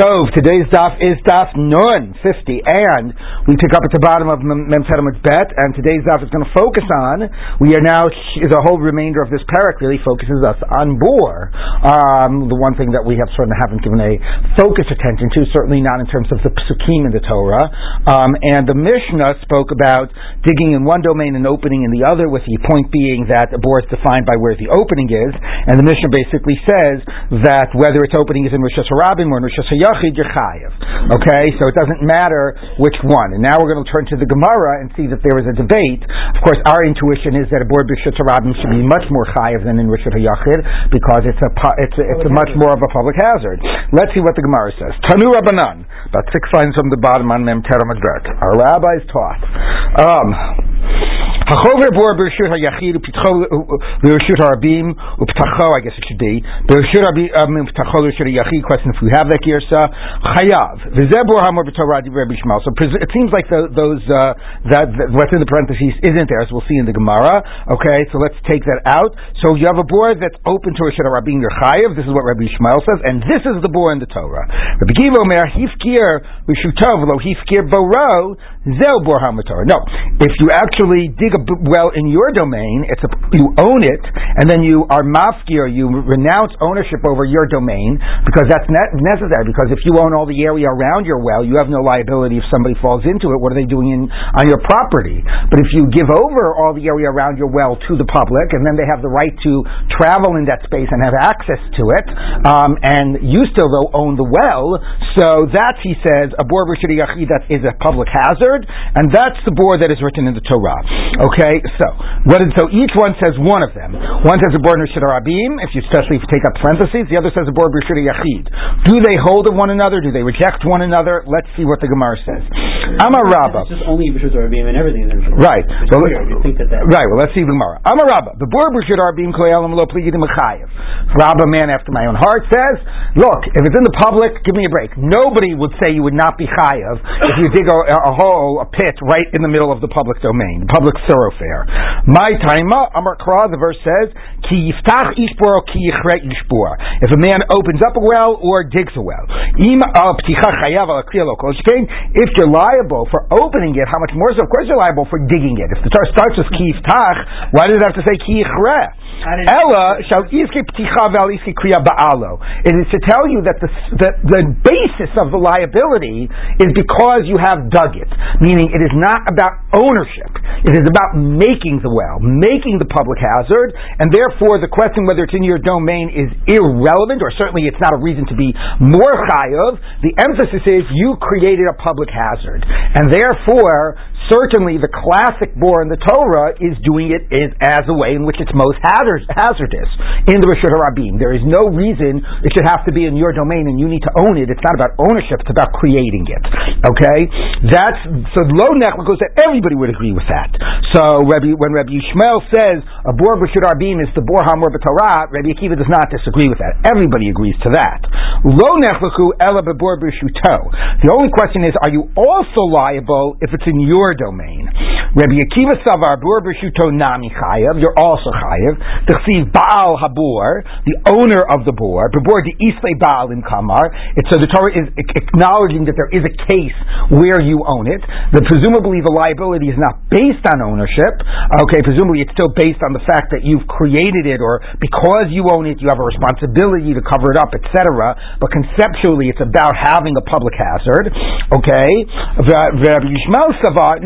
So today's daf is daf nun 50, and we pick up at the bottom of Mem Bet, and today's daf is going to focus on, we are now, the whole remainder of this parak really focuses us on Bor. Um, the one thing that we have sort of haven't given a focused attention to, certainly not in terms of the psukim in the Torah. Um, and the Mishnah spoke about digging in one domain and opening in the other, with the point being that Bor is defined by where the opening is, and the Mishnah basically says that whether its opening is in Rosh Hashanah or in Rosh Hashanah Okay, so it doesn't matter which one. And now we're going to turn to the Gemara and see that there is a debate. Of course, our intuition is that a board b'shut rabim should be much more chayiv than in rishut yachid because it's a it's a, it's a much more of a public hazard. Let's see what the Gemara says. Tanu Rabbanan, about six lines from the bottom on Mem Teramadret. Our rabbis taught. Um, Hachover bor b'rshut hayachid upitcho b'rshut harabim uptacho. I guess it should be b'rshut harabim uptacho b'rshut hayachid. Question: If we have that girsa, chayav v'zebor hamor b'torah Rabbi Yishmael. So it seems like the, those uh, that, that what's in the parentheses isn't there, as we'll see in the Gemara. Okay, so let's take that out. So you have a bor that's open to harabim. You're chayav. This is what Rabbi Yishmael says, and this is the bor in the Torah. Rabbi Akiva Omer hifkir rishutov lo hifkir boro zel bor hamator. No, if you actually dig well in your domain, it's a, you own it, and then you are mafkir, you renounce ownership over your domain because that's ne- necessary. Because if you own all the area around your well, you have no liability if somebody falls into it. What are they doing in, on your property? But if you give over all the area around your well to the public, and then they have the right to travel in that space and have access to it, um, and you still though own the well, so that he says a bor that is a public hazard, and that's the bor that is written in the Torah. Okay, so what is, so each one says one of them. One says a board Rishid Rabim, if you especially if you take up parentheses. The other says a board Rishid Yachid. Do they hold of one another? Do they reject one another? Let's see what the Gemara says. Amar Rabba. It's just only Rishid Rabim and everything is Rishid Right. Well, you think that that right. Well, let's see the Gemara. Amar Rabba. The board Rishid Rabim koyalim lo pligidim Rabba, man after my own heart, says, look, if it's in the public, give me a break. Nobody would say you would not be chayav if you dig a, a hole, a pit, right in the middle of the public domain, the public thoroughfare. My taima, Amar Kra, the verse says, Ki yiftach ishbor ki yichre ishbor. If a man opens up a well or digs a well. If you're liable for opening it, how much more so? Of course you're liable for digging it. If the Torah starts with ki yiftach, why does it have to say ki yichre? Ella shall iske pticha val iske kriya ba'alo. It is to tell you that the, the, the basis of the liability is because you have dug it. Meaning it is not about ownership. It is about making the well, making the public hazard, and therefore the question whether it's in your domain is irrelevant, or certainly it's not a reason to be more chayav. The emphasis is you created a public hazard. And therefore, certainly the classic bor in the Torah is doing it as a way in which it's most hazardous in the Rishut Rabim. There is no reason it should have to be in your domain and you need to own it. It's not about ownership, it's about creating it. Okay? That's, so low nechla goes that everybody would agree with that. So Rabbi, when Rabbi Yishmael says a bor Rishut Rabim is the bor hamor b'Torah, Rabbi Akiva does not disagree with that. Everybody agrees to that. Low nechlaku ela b'bor b'shuto. The only question is, are you also liable if it's in your domain. Rabbi Akiva Savar Bur B'Shuto Nami Chayav. You're also Chayav. T'chsiv Baal Habur, the owner of the bor. B'Bor the Isle Baal in Kamar. So the Torah is acknowledging that there is a case where you own it. That presumably the liability is not based on ownership. Okay, presumably it's still based on the fact that you've created it, or because you own it, you have a responsibility to cover it up, etc. But conceptually, it's about having a public hazard. Okay.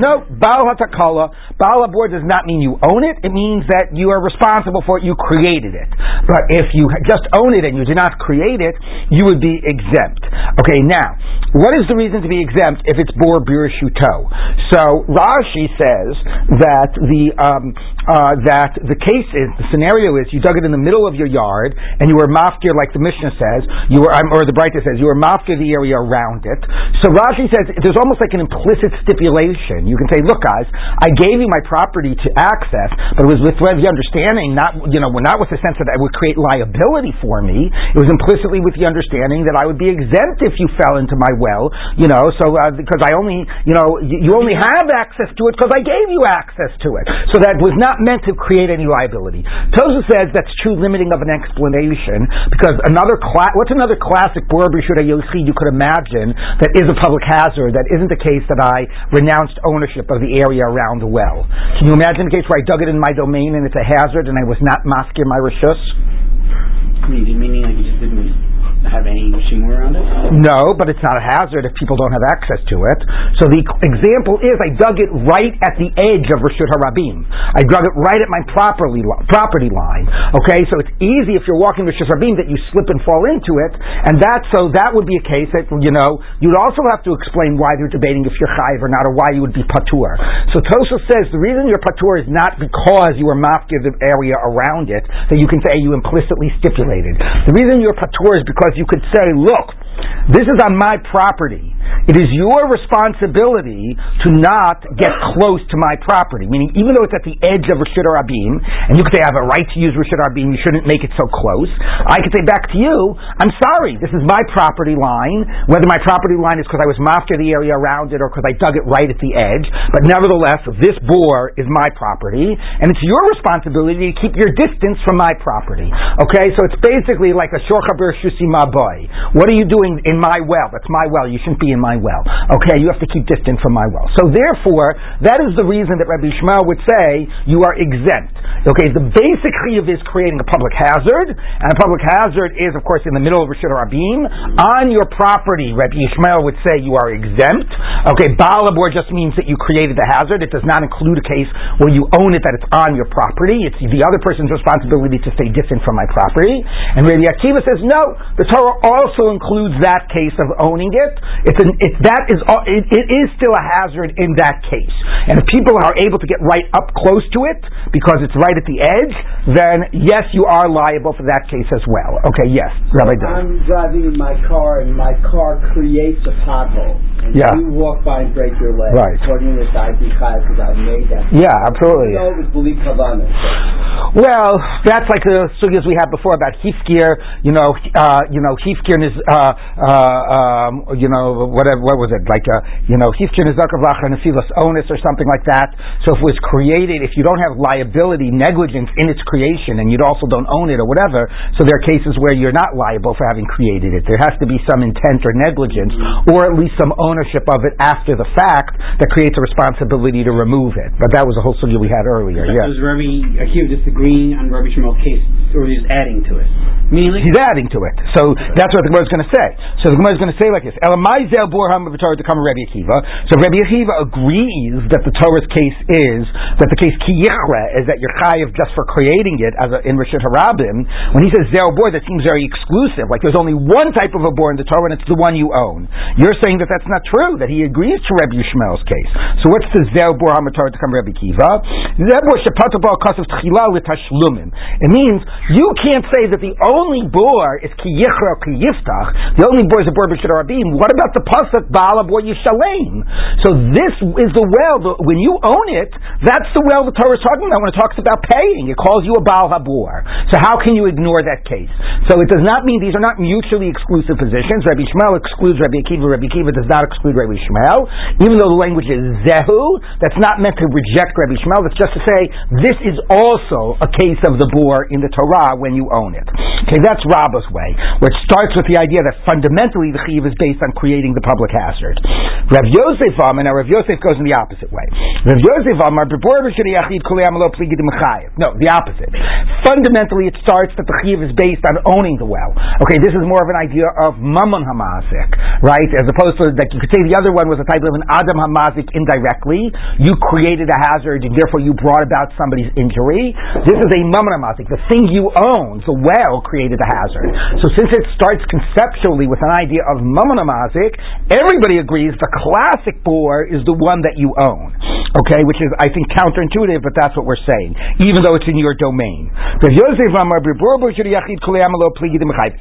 No, Baal Hatakala, Baal Abor does not mean you own it. It means that you are responsible for it. You created it. But if you just own it and you did not create it, you would be exempt. Okay, now, what is the reason to be exempt if it's Bor Birishuto? So Rashi says that the um, uh, that the case is the scenario is you dug it in the middle of your yard and you were mafkir like the Mishnah says you were um, or the Breita says you were mafkir the area around it. So Rashi says there's almost like an implicit stipulation. You can say, look, guys, I gave you my property to access, but it was with the understanding, not you know, not with the sense that it would create liability for me. It was implicitly with the understanding that I would be exempt if you fell into my well, you know, so uh, because I only, you know, you, only have access to it because I gave you access to it. So that was not meant to create any liability. Tosa says that's true limiting of an explanation because another cla- what's another classic Bor you could imagine that is a public hazard that isn't the case that I renounced ownership of the area around the well. Can you imagine the case where I dug it in my domain and it's a hazard and I was not masking my rishus? Meaning like you just didn't have any shimur around it? No, but it's not a hazard if people don't have access to it. So the example is I dug it right at the edge of Rashut Harabim. I dug it right at my property property line. Okay, so it's easy if you're walking Rashut Harabim that you slip and fall into it, and that so that would be a case that you know you'd also have to explain why they're debating if you're chayiv or not, or why you would be patur. So Tosa says the reason you're patur is not because you were mafkir the area around it that you can say you implicitly stipulated. The reason you're patur is because you could say, look, this is on my property. It is your responsibility to not get close to my property. Meaning, even though it's at the edge of Rashid Abim, and you could say I have a right to use Rashid Abim, you shouldn't make it so close. I could say back to you, I'm sorry, this is my property line. Whether my property line is because I was after the area around it or because I dug it right at the edge, but nevertheless, this bore is my property, and it's your responsibility to keep your distance from my property. Okay, so it's basically like a shusi boy. What are you doing in my well? That's my well. You shouldn't be in my well. Okay, you have to keep distant from my well. So therefore, that is the reason that Rabbi Yishmael would say you are exempt. Okay, the basic chiyuv is creating a public hazard, and a public hazard is, of course, in the middle of Rishon Rabim. On your property, Rabbi Ishmael would say you are exempt. Okay, Balabor just means that you created the hazard. It does not include a case where you own it, that it's on your property. It's the other person's responsibility to stay distant from my property. And Rabbi Akiva says, no, the Torah also includes that case of owning it. It's an, it, that is, it, it is still a hazard in that case. And if people are able to get right up close to it because it's right at the edge, then yes, you are liable for that case as well. Okay, yes, Rabbi Dunn. I'm driving in my car and my car creates a pothole. And yeah. you walk by and break your leg. Right. According to this, I'd be because I made that. Yeah, absolutely. You know it was. Well, that's like the sugyas we had before about hifkir, you know, uh, you know, hifkir is, uh, uh, um, you know, whatever, what was it, like, uh, you know, hifkir is and nefilas onus or something like that. So if it was created, if you don't have liability, negligence in its creation, and you also don't own it or whatever, so there are cases where you're not liable for having created it. There has to be some intent or negligence, or at least some ownership of it after the fact that creates a responsibility to remove it. But that was a whole sugya we had earlier. Yeah. Was Rabbi Akiva disagreeing on Rabbi Yishmael's case, or he's adding to it? Meaning he's adding to it. So that's what the Gemara is going to say. So the Gemara is going to say like this: Elamaizel borham of Torah to come Rabbi Akiva. So Rabbi Akiva agrees that the Torah's case is that the case kiyichre is that you're chayiv just for creating it as a, in Rishit Harabim. When he says zel bor, that seems very exclusive. Like there's only one type of a bor in the Torah, and it's the one you own. You're saying that that's not true. That he agrees to Rabbi Yishmael's case. So what's the zel bor to come Rabbi Akiva? Zel bor shepatabal kasav tchila l'tashlumim. It means you can't say that the only bor is ki yichra ki yiftach. The only bor is a bor b'shir rabim. What about the pasuk bala bor yishalem? So this is the well. When you own it, that's the well the Torah is talking about when it talks about paying. It calls you a bal habor. So how can you ignore that case? So it does not mean these are not mutually exclusive positions. Rabbi Yishmael excludes Rabbi Akiva. Rabbi Akiva does not exclude Rabbi Yishmael. Even though the language is zehu, that's not meant to reject Rabbi Yishmael. That's just to say this is also a case of the bor in the Torah when you own it. Okay, that's Rabba's way, which starts with the idea that fundamentally the chiv is based on creating the public hazard. Rav Yosef Amar, now Rav Yosef goes in the opposite way. Rav Yosef Amar, no, the opposite. Fundamentally, it starts that the chiv is based on owning the well. Okay, this is more of an idea of mammon hamazik, right? As opposed to that, you could say the other one was a type of an adam hamazik indirectly. You created a hazard, and therefore you brought about somebody's injury. This is a mammon hamazik. The thing you own the well created the hazard. So since it starts conceptually with an idea of mamonamazik, everybody agrees the classic bore is the one that you own. Okay, which is I think counterintuitive, but that's what we're saying, even though it's in your domain.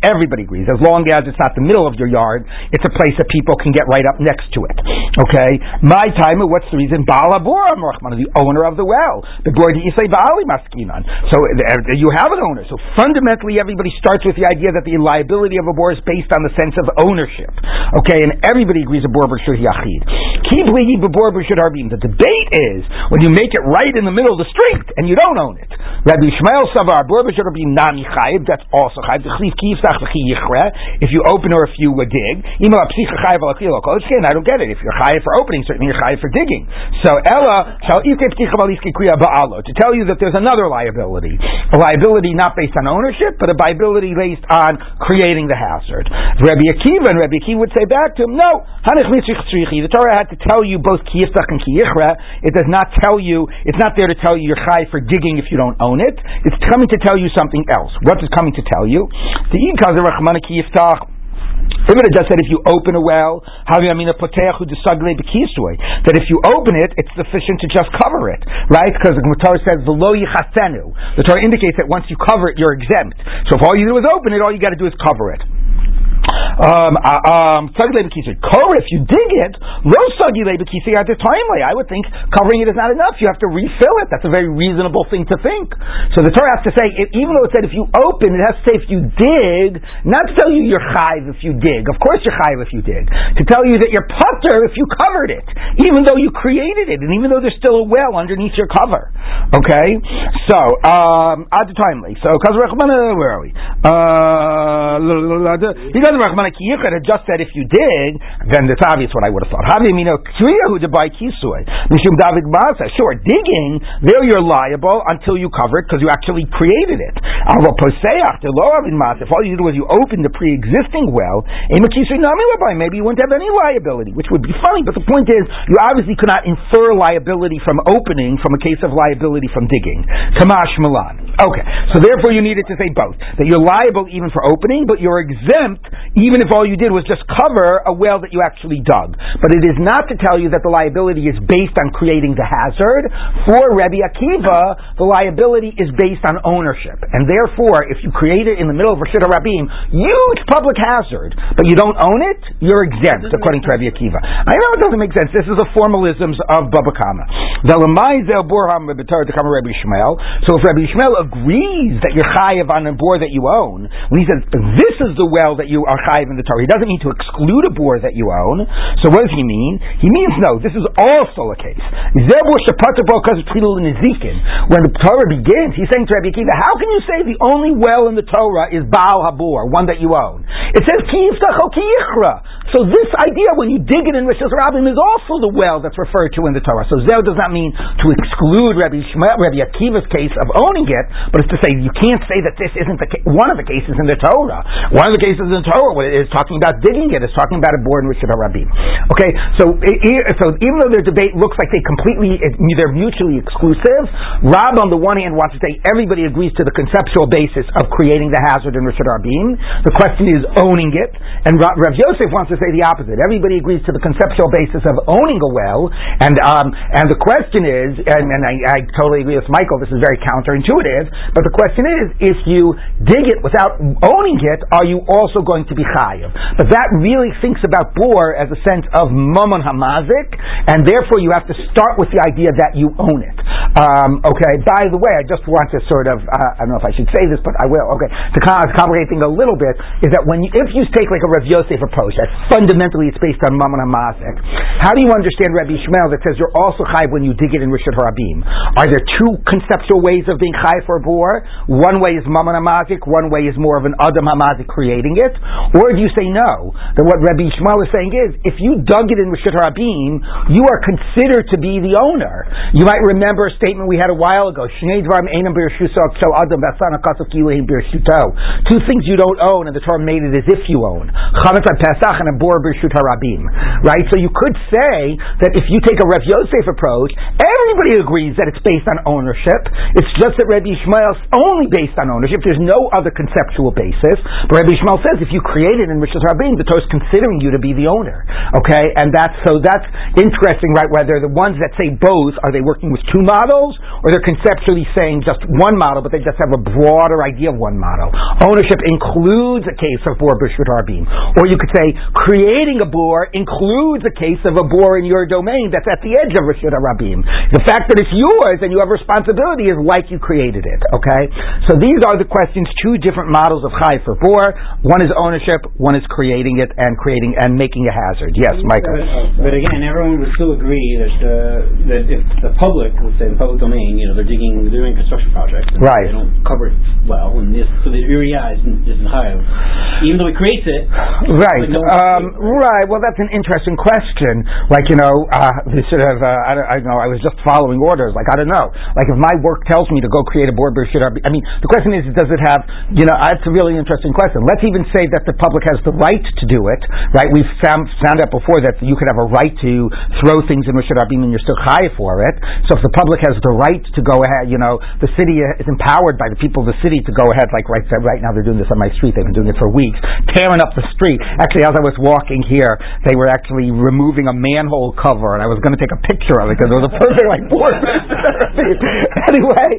Everybody agrees, as long as it's not the middle of your yard, it's a place that people can get right up next to it. Okay, my time. What's the reason? Balabor the owner of the well. The you say Baali Maskinan. So uh, you have an owner. So fundamentally, everybody starts with the idea that the liability of a bor is based on the sense of ownership. Okay, and everybody agrees a bor b'shur yachid. Keep b'bor b'shur harbim. The debate is when you make it right in the middle of the street and you don't own it. Rabbi Yishmael Savar bor b'shur harbim nami chayiv. That's also chayiv. If you open or if you dig, I don't get it. If you're chayiv for opening, certainly you're chayiv for digging. So Ella to tell you that there's another liability, a liability not based on ownership, but a liability based on creating the hazard. Rabbi Akiva and Rabbi Akiva would say back to him, no, the Torah had to tell you both kiyisach and kiyichra. It does not tell you, it's not there to tell you you're chai for digging if you don't own it. It's coming to tell you something else. What is coming to tell you? The it just said if you open a well, that if you open it, it's sufficient to just cover it, right? Because the Torah says the lo The Torah indicates that once you cover it, you're exempt. So if all you do is open it, all you got to do is cover it. Um, uh, um, if you dig it, at the timely. I would think covering it is not enough. You have to refill it. That's a very reasonable thing to think. So the Torah has to say, even though it said if you open, it has to say if you dig, not to tell you you're chayiv if you dig. Of course you're chayiv if you dig. To tell you that you're putter if you covered it, even though you created it, and even though there's still a well underneath your cover. Okay? So, um, at the timely. So, where are we? Uh, Kiyuchad had just said if you dig, then it's obvious what I would have thought. Oh, Kisui. Mishum David Masa. Sure, digging, there you're liable until you cover it because you actually created it. If all you did was you opened the pre existing well, maybe you wouldn't have any liability, which would be funny, but the point is, you obviously could not infer liability from opening from a case of liability from digging. Kamash Milan. Okay, so therefore you needed to say both. That you're liable even for opening, but you're exempt even if all you did was just cover a well that you actually dug. But it is not to tell you that the liability is based on creating the hazard. For Rebbe Akiva, the liability is based on ownership. And therefore, if you create it in the middle of Rashid Rabim, huge public hazard, but you don't own it, you're exempt, according to Rebbe Akiva. I know it doesn't make sense. This is the formalisms of Bava Kamma. So if Rebbe Yishmael agrees that you're chayiv on a bor that you own, when he says this is the well that you are chayiv in the Torah, he doesn't mean to exclude a bor that you own. So what does he mean? He means no. This is also a case. When the Torah begins, he's saying to Rabbi Akiva, "How can you say the only well in the Torah is Baal Habor, one that you own? It says Ki So this idea, when you dig it in Rishon Rabbim, is also the well that's referred to in the Torah. So Zeh does not mean to exclude Rabbi, Shmuel, Rabbi Akiva's case of owning it, but it's to say you can't say that this isn't the one of the cases in the Torah. One of the cases in the Torah is talking about digging it. It's talking about a board in Rishon Rabim. Okay, so so even though their debate looks like they completely they're mutually exclusive, Rab on the one hand wants to say everybody agrees to the conceptual basis of creating the hazard in Rishon Rabim. The question is owning it, and Rav Yosef wants to say the opposite. Everybody agrees to the conceptual basis of owning a well, and um, and the question is, and, and I, I totally agree with Michael. This is very counterintuitive, but the question is, if you dig it without owning it, are you also going to be chayiv? But that really thinks about bor as a sense of mammon hamazik, and therefore you have to start with the idea that you own it. Um, okay. By the way, I just want to sort of, uh, I don't know if I should say this, but I will. Okay. To complicate things a little bit is that when you, if you take like a Rav Yosef approach, that fundamentally it's based on mammon hamazik. How do you understand Rabbi Yishmael that says you're also chayiv when you dig it in Rishon Harabim? Are there two conceptual ways of being chayiv for a bor? One way is mammon hamazik, one way is more of an adam hamazik creating it, or do you say no? That what Rabbi Yishmael is saying is, if you dug it in Rishon Harabim, you are considered to be the owner. You might remember a statement we had a while ago. Two things you don't own, and the Torah made it as if you own. Chametz Pesach and a bor b'rshut harabim. Right? So you could say that if you take a Rav Yosef approach, every everybody agrees that it's based on ownership. It's just that Rabbi Yishmael is only based on ownership. There's no other conceptual basis. But Rabbi Yishmael says if you create it in Rabin, the Torah is considering you to be the owner. Okay, and that's so that's interesting, right? Whether the ones that say both are they working with two models, or they're conceptually saying just one model, but they just have a broader idea of one model. Ownership includes a case of bor b'shut harbin, or you could say creating a bor includes a case of a bor in your domain that's at the edge of rishut harabim. The fact that it's yours and you have responsibility is like you created it. Okay, so these are the questions. Two different models of chai for bor. One is ownership. One is creating it and creating and making a hazard. Yes, Michael. But, uh, but again, everyone would still agree that the, that if the public, let's say the public domain, you know, they're digging, they're doing construction project, right? They don't cover it well, and this so the area isn't, isn't high. Even though it creates it, right? No um, right. Well, that's an interesting question. Like you know, uh, sort of uh, I, don't, I know I was just following orders. Like I don't know. Like if my work tells me to go create a board, should I? Be, I mean, the question is, does it have? You know, that's a really interesting question. Let's even say that the public has the right to do it. Right? We've found found out before that you could have a right to throw things in Rishad Rabim and you're still high for it. So if the public has the right to go ahead, you know, the city is empowered by the people of the city to go ahead. Like right right now, they're doing this on my street. They've been doing it for weeks, tearing up the street. Actually, as I was walking here, they were actually removing a manhole cover, and I was going to take a picture of it because it was a perfect like board. anyway,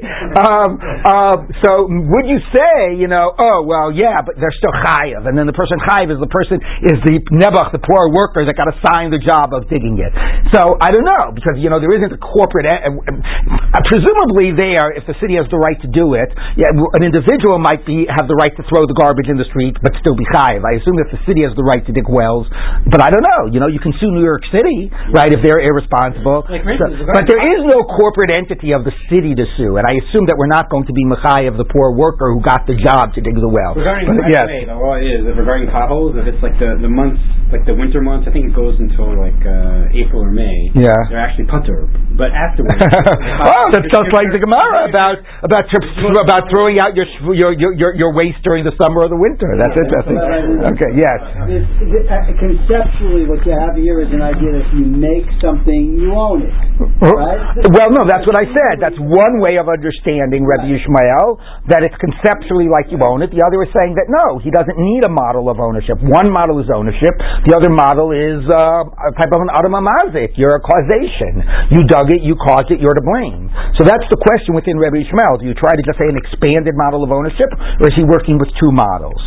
um, um, so would you say, you know, oh well, yeah, but they're still chayiv, and then the person chayiv is the person is the nebuch, the poor worker that got assigned the job of digging it. So I don't know because you know there isn't a corporate. Uh, uh, presumably, there, if the city has the right to do it, yeah, an individual might be have the right to throw the garbage in the street, but still be chayiv. I assume that the city has the right to dig wells, but I don't know. You know, you can sue New York City, right, if they're irresponsible. Like, so, but there is no corporate entity of the city to sue, and I assume that we're not going to be of the poor worker who got the job to dig the well. Regarding but, yes. way, the law is regarding potholes. If it's like the the months, like the winter months, I think it goes until like uh, April or May. Yeah, they're actually putter. But afterwards, oh, that's just like the Gemara about about about throwing out your your your your waste during the summer or the winter. That's interesting. Okay, yes. This, this, uh, conceptually, what you have here is an idea that if you make something, you own it. Right? Well, no, that's what I said. That's one way of understanding Rabbi Yishmael, that it's conceptually like you own it. The other is saying that no, he doesn't need a model of ownership. One model is ownership. The other model is uh, a type of an automatic. You're a causation. You dug it, you caused it, you're to blame. So that's the question within Rabbi Yishmael. Do you try to just say an expanded model of ownership, or is he working with two models?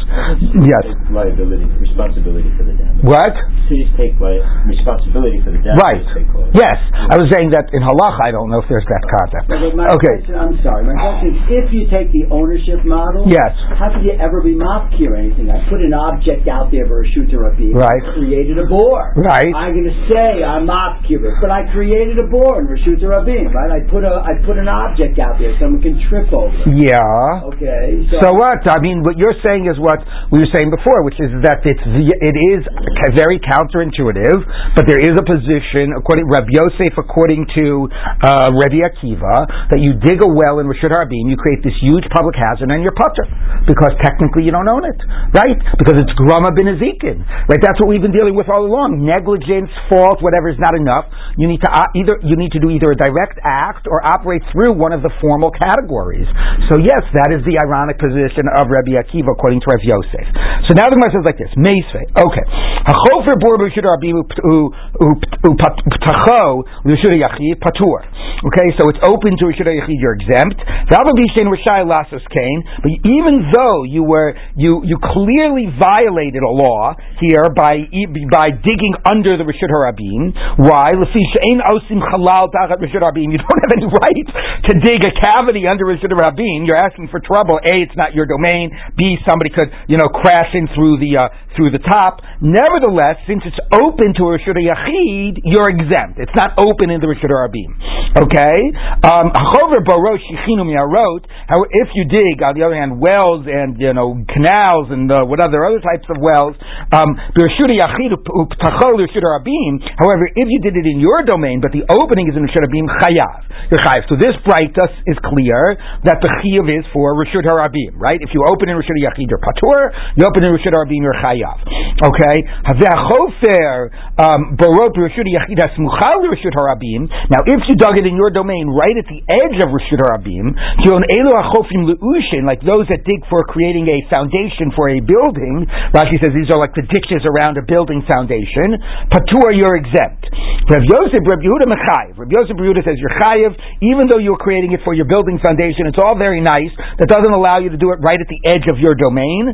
Yes. Liability, responsibility for the damage. What? Cities take li- responsibility for the damage. Right. Yes. I was saying that in halacha, I don't know if there's that concept. okay. Question, I'm sorry. My question is, if you take the ownership model, yes. how could you ever be mafki or anything? I put an object out there for a shooter up here. Right. I created a bore. Right. I'm going to say I'm mafki but I created a bore in Rashut Rabin, right? I put a I put an object out there someone can trip over. Yeah. Okay. So, so what? I mean, what you're saying is what we were saying before, which is that it's it is very counterintuitive, but there is a position according Rabbi Yosef, according to uh, Rabbi Akiva, that you dig a well in Rashid Harbin, you create this huge public hazard, and you're putter because technically you don't own it, right? Because it's grama bin azikin, right? That's what we've been dealing with all along: negligence, fault, whatever is not enough. You need to uh, either you need to do either a direct act or operate through one of the formal categories. So yes, that is the ironic position of Rabbi Akiva according to Rav Yosef. So now the Gemara says like this: Meisve. Okay, hachofer bor patur. Okay, so it's open to Rishud Yachid, you're exempt. But even though you were you you clearly violated a law here by by digging under the Rishud Harabim, why? You don't have any right to dig a cavity under Rishud Harabim. You're asking for trouble. A, it's not your domain. B, somebody could you know crash in through the uh, through the top. Nevertheless, since it's open to Rishud Yachid, you're exempt. It's not open in the Rishud Harabim. Okay. Um, Chover Borosh Yichinu Miarot, how if you dig, on the other hand, wells and, you know, canals and uh, what other other types of wells, um, however, if you did it in your domain, but the opening is in Rishut Rabim, Chayav. You're Chayav. So this Brightus is clear that the Chiyav is for Rishut Harabim, right? If you open in Rishut Yachid, you're Patur. You open in Rishut Harabim, you're Chayav. Okay? Chofer, um, Borot Rishut Yachid Asmuchal Rishut Harabim. Now, if you dug it in your domain right at the edge of Rishut Harabim, like those that dig for creating a foundation for a building, Rashi says these are like the ditches around a building foundation. Patur, you're exempt. Rav Yosef, Rav Yehuda Mechayev. Rav Yosef Yehuda says you're chayiv, even though you're creating it for your building foundation. It's all very nice. That doesn't allow you to do it right at the edge of your domain.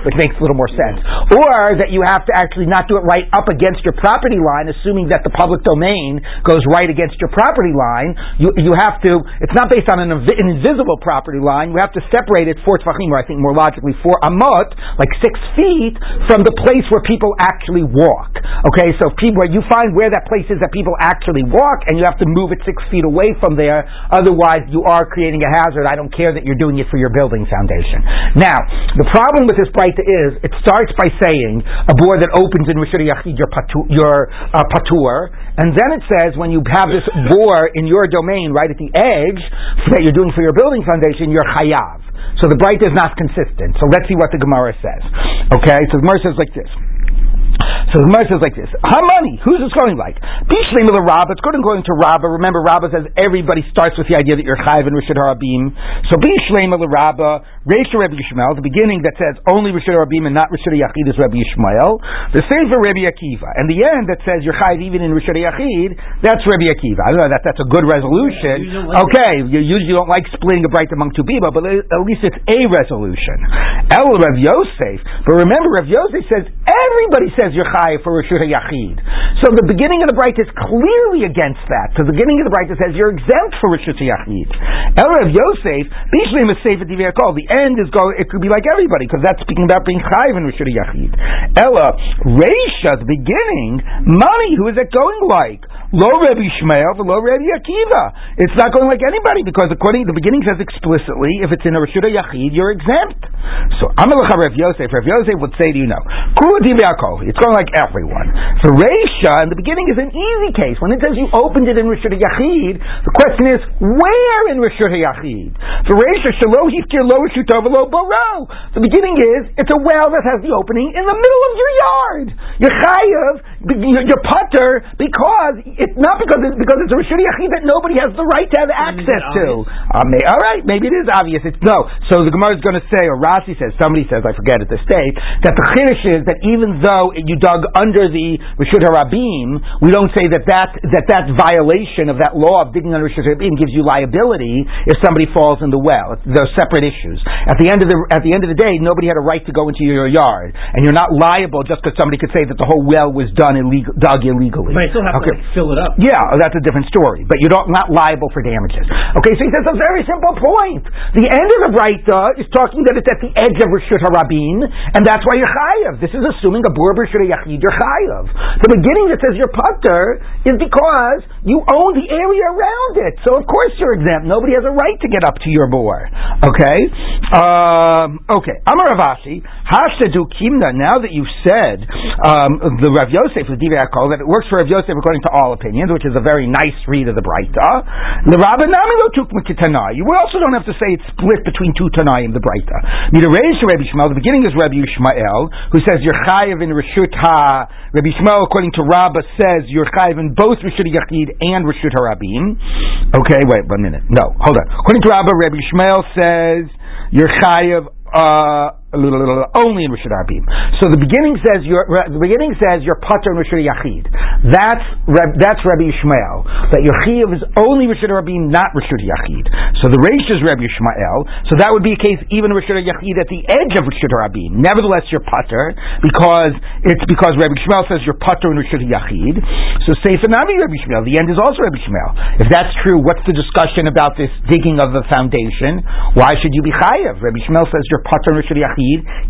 which makes a little more sense. Or that you have to actually not do it right up against your property line, assuming that the public domain goes right against your property line. You, you have to, it's not based on an, an invisible property line. You have to separate it four tefachim, or I think more logically four amot, like six feet, from the place where people actually walk. Okay, so people, you find where that place is that people actually walk, and you have to move it six feet away from there. Otherwise, you are creating a hazard. I don't care that you're doing it for your building foundation. Now, the problem with this Breita is, it starts by saying a board that opens in Rishon Yachid, your patu, your uh, patur, and then it says when you have this bore in your domain right at the edge that you're doing for your building foundation, you're chayav. So the bright is not consistent. So let's see what the Gemara says. Okay, so the Gemara says like this. So the Gemara says like this: Hamani, who's this going like? Bishleim of the Rabbah. It's according to Rabbah. Remember, Rabbah says everybody starts with the idea that you're chayiv and rishid harabim. So Bishleim of the Rabbah, Reish Rabbi Yishmael, the beginning that says only rishid harabim and not rishid yachid is Rabbi Yishmael. The same for Rabbi Akiva, and the end that says you're chayiv even in rishid yachid, that's Rabbi Akiva. I don't know that that's a good resolution. Yeah, okay, you usually don't like splitting a bright among two people, but at least it's a resolution. El Rav Yosef, but remember Rav Yosef says everybody says you're chayiv for Rishut Yachid. So the beginning of the bright is clearly against that. So the beginning of the bright says you're exempt for Rishut Yachid. El Rav Yosef, Bishlim is safe at The end is go. It could be like everybody because that's speaking about being chayiv in Rishut Yachid. Ella Reisha, the beginning, money. Who is it going like? Lo Rabbi Yishmael, lo Rabbi Akiva. It's not going like anybody because according the beginning says explicitly, if it's in a Rishut Yachid, you're exempt. So Amalecha Rav Yosef. Rav Yosef would say to you, no, it's going like everyone. For Reisha, in the beginning is an easy case. When it says you opened it in Rishut Yachid, the question is where in Rishut Yachid. For Reisha, Shalo Hifkir Lo Rishutov Lo Boro. The beginning is it's a well that has the opening in the middle of your yard. You're chayav, you're putter because it's not because it's because it's a Rishon Yachid that nobody has the right to have access to. Uh, may, all right, maybe it is obvious. It's no. So the Gemara is going to say, or Rashi says, somebody says, I forget at the state, that the Chiddush is that even though you dug under the Rishon Harabim, we don't say that that, that that violation of that law of digging under Rishon Harabim gives you liability if somebody falls in the well. They're separate issues. At the end of the at the end of the day, nobody had a right to go into your yard, and you're not liable just because somebody could say that the whole well was done illegal, dug illegally. But I still have okay. to like, fill it up. Yeah, that's a different story. But you're not liable for damages. Okay, so he says a very simple point. The end of the Breita is talking that it's at the edge of Rishut Harabin, and that's why you're chayav. This is assuming a bur Rishut Yachid, you're chayav. The beginning that says you're putter is because you own the area around it. So of course you're exempt. Nobody has a right to get up to your bore. Okay? Um, okay. Ravashi, Hashtadu Kimna, now that you've said um, the Rav Yosef, Divrei that it works for Rav Yosef according to all opinions, which is a very nice read of the Breita. You also don't have to say it's split between two Tanai Tanaim, the Breita. Midareish Rabbi Yishmael, the beginning is Rabbi Yishmael, who says you're chayiv in Rishut Ha. Rabbi Yishmael, according to Rabbah, says you're chayiv in both Rishut Yachid and Rishut Harabim. Okay, wait one minute. No, hold on. According to Rabbah, Rabbi Yishmael says you're chayiv. Uh, only in Rishon Rabim. So the beginning says your the beginning says your pater in Rishon Yachid. That's that's Rabbi Yishmael. that your chiyuv is only Rishut Rabim, not Rishut Yachid. So the Reish is Rabbi Yishmael, so that would be a case even Rishut Yachid at the edge of Rishut Rabim. Nevertheless, you're putter, because it's because Rabbi Yishmael says you're putter in Rishut Yachid. So Sefer Nami Rabbi Yishmael, the end is also Rabbi Yishmael. If that's true, what's the discussion about this digging of the foundation? Why should you be chayav? Rabbi Yishmael says you're putter in Rishut Yachid,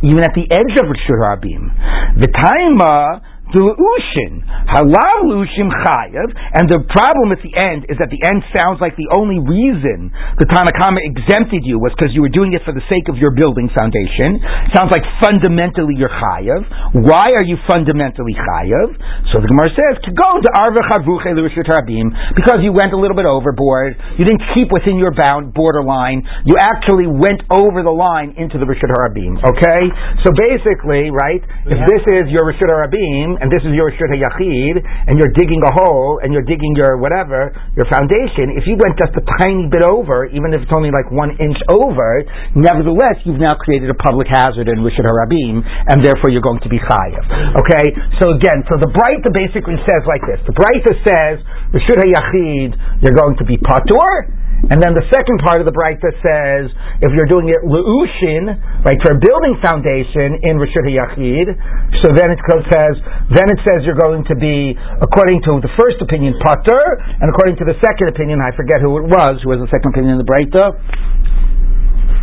even at the edge of Rishut Rabim. The time, uh, uh, Ushin. Halal Lushim Chayev. And the problem at the end is that the end sounds like the only reason the Tanna Kamma exempted you was because you were doing it for the sake of your building foundation. Sounds like fundamentally you're Chayev. Why are you fundamentally Chayev? So the Gemara says, to go to Arva Chavuche because you went a little bit overboard. You didn't keep within your bound borderline. You actually went over the line into the Rishut Harabim. Okay? So basically, right, if this is your Rishut Harabim, and this is your Rishut Yachid, and you're digging a hole, and you're digging your whatever, your foundation, if you went just a tiny bit over, even if it's only like one inch over, nevertheless, you've now created a public hazard in Rishut Harabim, and therefore you're going to be chayav. Okay? So again, so the Breita basically says like this. The Breita says, Rishut Yachid, you're going to be patur, and then the second part of the Breita says, if you're doing it leushin, right, for building foundation in Rishut Yachid, so then it says, then it says you're going to be, according to the first opinion, pater, and according to the second opinion, I forget who it was, who was the second opinion in the Breita,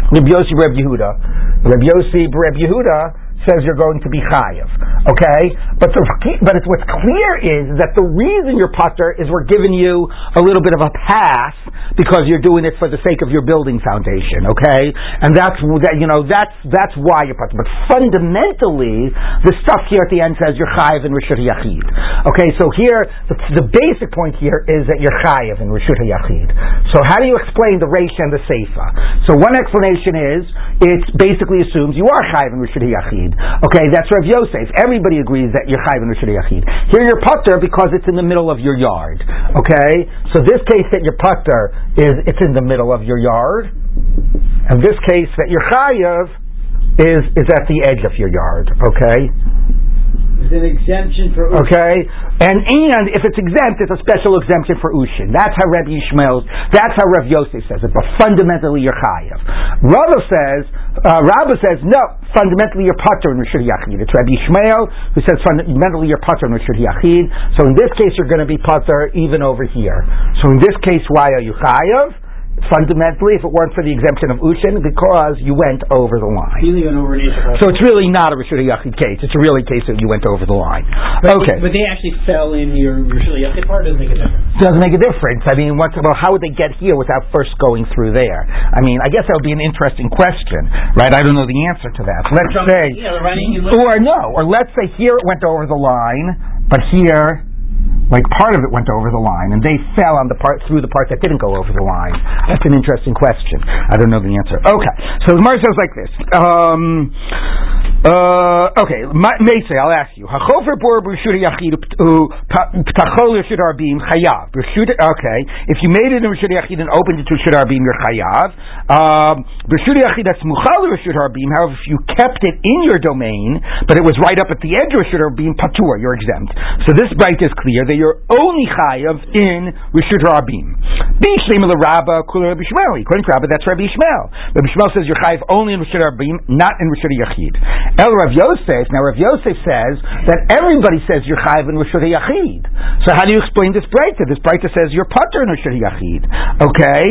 Rabbi Yossi Reb Yehuda. Rabbi Yossi Reb Yehuda says you're going to be chayiv. Okay, but the, but what's clear is that the reason you're putter is we're giving you a little bit of a pass because you're doing it for the sake of your building foundation. Okay, and that's that you know that's that's why you're putter. But fundamentally, the stuff here at the end says you're chayiv in rishut yachid. Okay, so here the, the, basic point here is that you're chayiv in rishut yachid. So how do you explain the reish and the seifa? So one explanation is it basically assumes you are chayiv in rishut yachid. Yachid. Okay, that's Rav Yosef. Everybody agrees that you're Chayv and Rishon Yachid. Here you're Putter because it's in the middle of your yard. Okay, so this case that you're Putter is it's in the middle of your yard, and this case that you're Chayav is is at the edge of your yard. Okay. It's an exemption for Ushin. Okay, and and if it's exempt, it's a special exemption for Ushin. That's how Rabbi Yishmael, that's how Rav Yosef says it. But fundamentally, you're chayav. Rava says, uh, says no. Fundamentally, you're pater in Rishud Yachid. It's Rabbi Yishmael who says fundamentally you're pater in Rishud Yachid. So in this case, you're going to be pater even over here. So in this case, why are you chayav? Fundamentally if it weren't for the exemption of Ushin because you went over the line. So it's really not a Rishud Yachid case. It's a really case that you went over the line. But okay. But they actually fell in your Rishud Yachid part? Doesn't make a difference. Doesn't make a difference. I mean, once, well, how would they get here without first going through there? I mean, I guess that would be an interesting question, right? I don't know the answer to that. Let's say, or no, or let's say here it went over the line, but here like part of it went over the line, and they fell on the part through the part that didn't go over the line. That's an interesting question. I don't know the answer. Okay, so the Gemara says like this. Um, uh, okay, Meisei, I'll ask you. Chayav. Okay, if you made it in rshut yachid and opened it to rshut arbim, you're chayav. B'rshut yachid that's muchal rshut arbim. However, if you kept it in your domain, but it was right up at the edge of rshut arbim, patur, you're exempt. So this bright is clear. They you're only chayav in Rishut Rabim. Bishleim Rabba Kula Rabbi Yishmael. According to Rabba, that's Rabbi Yishmael. Rabbi Yishmael says you're chayav only in Rishut Rabim, not in Rishut Yachid. El Rav Yosef. Now Rav Yosef says that everybody says you're chayav in Rishut Yachid. So how do you explain this breita? This breita says you're putter in Rishut Yachid. Okay.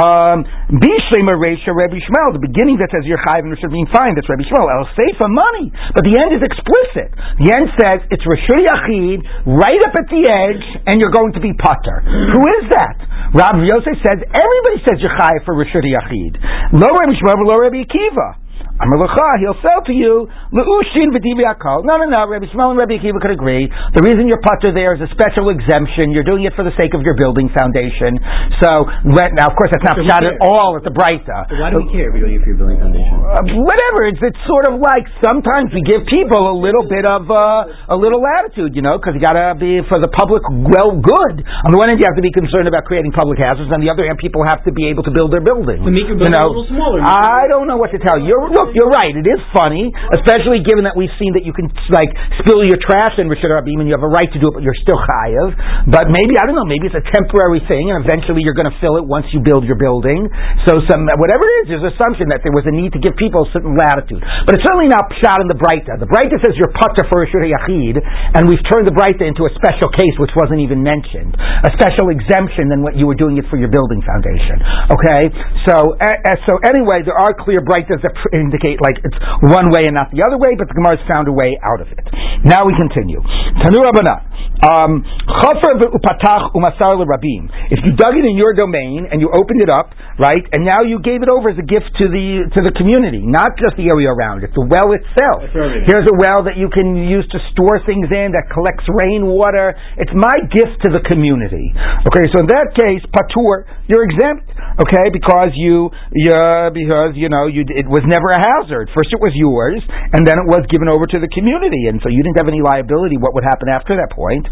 Um, Bishleim Resha Rabbi Yishmael. The beginning that says you're chayav in Rishut Rabim, fine. That's Rabbi Yishmael. El Seifa money, but the end is explicit. The end says it's Rishut Yachid right up at the edge and you're going to be potter. Who is that? Rabbi Yosef says everybody says you're for Rishud Yachid. Lo Rabbi Yishmael, lo Rabbi Akiva. Amalacha, he'll sell to you leushin v'divi akal. No, no, no. Rabbi Yishmael and Rabbi Akiva could agree. The reason you're putter there is a special exemption. You're doing it for the sake of your building foundation. So now, of course, that's not so shot at all at the Breita. So why do we care if you're doing it for your building foundation? Uh, whatever. It's it's sort of like sometimes we give people a little bit of uh, a little latitude, you know, because you got to be for the public well good. On the one hand, you have to be concerned about creating public hazards. On the other hand, people have to be able to build their building. To make your building you know, a little smaller. I don't know what to tell you. You're, look, you're right. It is funny, especially given that we've seen that you can like spill your trash in Rishon Rabim and you have a right to do it, but you're still chayav. But maybe I don't know. Maybe it's a temporary thing, and eventually you're going to fill it once you build your building. So some whatever it is, there's assumption that there was a need to give people a certain latitude. But it's certainly not shot in the Breita. The Breita says you're putter for a Yachid, and we've turned the Breita into a special case which wasn't even mentioned, a special exemption than what you were doing it for your building foundation. Okay, so uh, so anyway, there are clear Breitas that indicate like it's one way and not the other way, but the Gemara has found a way out of it. Now we continue. Tanu. Um, if you dug it in your domain and you opened it up, right, and now you gave it over as a gift to the to the community, not just the area around it, the well itself. Here's a well that you can use to store things in that collects rainwater. It's my gift to the community. Okay, so in that case, patur, you're exempt. Okay, because you, yeah, because you know you it was never a hazard. First it was yours, and then it was given over to the community, and so you didn't have any liability. What would happen after that point?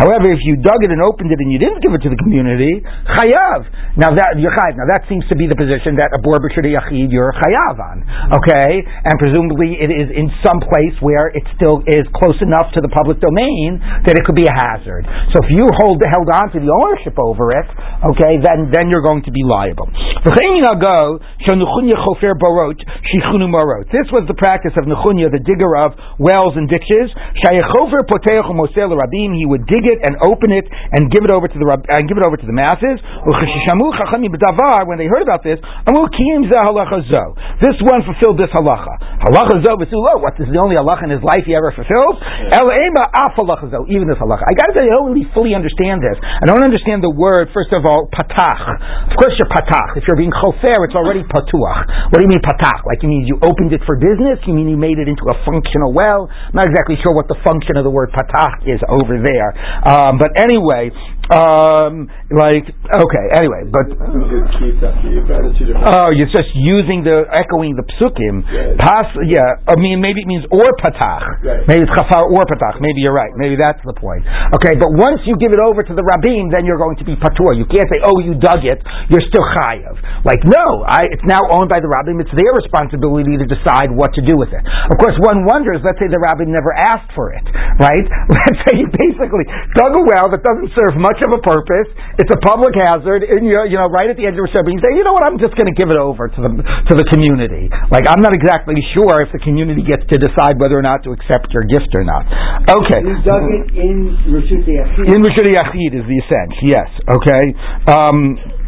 However, if you dug it and opened it and you didn't give it to the community, chayav. Now that you're. Now that seems to be the position that a bor yachid you're chayav on. Okay, and presumably it is in some place where it still is close enough to the public domain that it could be a hazard. So if you hold held on to the ownership over it, okay, then then you're going to be liable. This was the practice of Nechunya, the digger of wells and ditches. He would dig it and open it and give it over to the and give it over to the masses. When they heard about this, this one fulfilled this halacha. Halacha What is the only halacha in his life he ever fulfills? Even this halacha. I got to say, I don't really fully understand this. I don't understand the word. First of all, patach. Of course, you're patach. If you're being chofer, it's already patuach. What do you mean patach? Like you mean you opened it for business? You mean you made it into a functional well? I'm not exactly sure what the function of the word patach is over there. Um, but anyway, um, like okay. Anyway, but oh, you're just using the echoing the psukim. Pas, yeah. I mean, maybe it means or patach. Right. Maybe it's chafar or patach. Maybe you're right. Maybe that's the point. Okay, but once you give it over to the rabbim, then you're going to be patur. You can't say, oh, you dug it. You're still chayav. Like no, I, it's now owned by the rabbim. It's their responsibility to decide what to do with it. Of course, one wonders. Let's say the rabbim never asked for it, right? Let's say you basically dug a well that doesn't serve much of a purpose. It's a public hazard, and you're you know, right at the edge of Rosh you say, you know what, I'm just going to give it over to the to the community. Like I'm not exactly sure if the community gets to decide whether or not to accept your gift or not. Okay. You dug it in Rishut In Rishut Yachid is the essence. Yes. Okay. Um,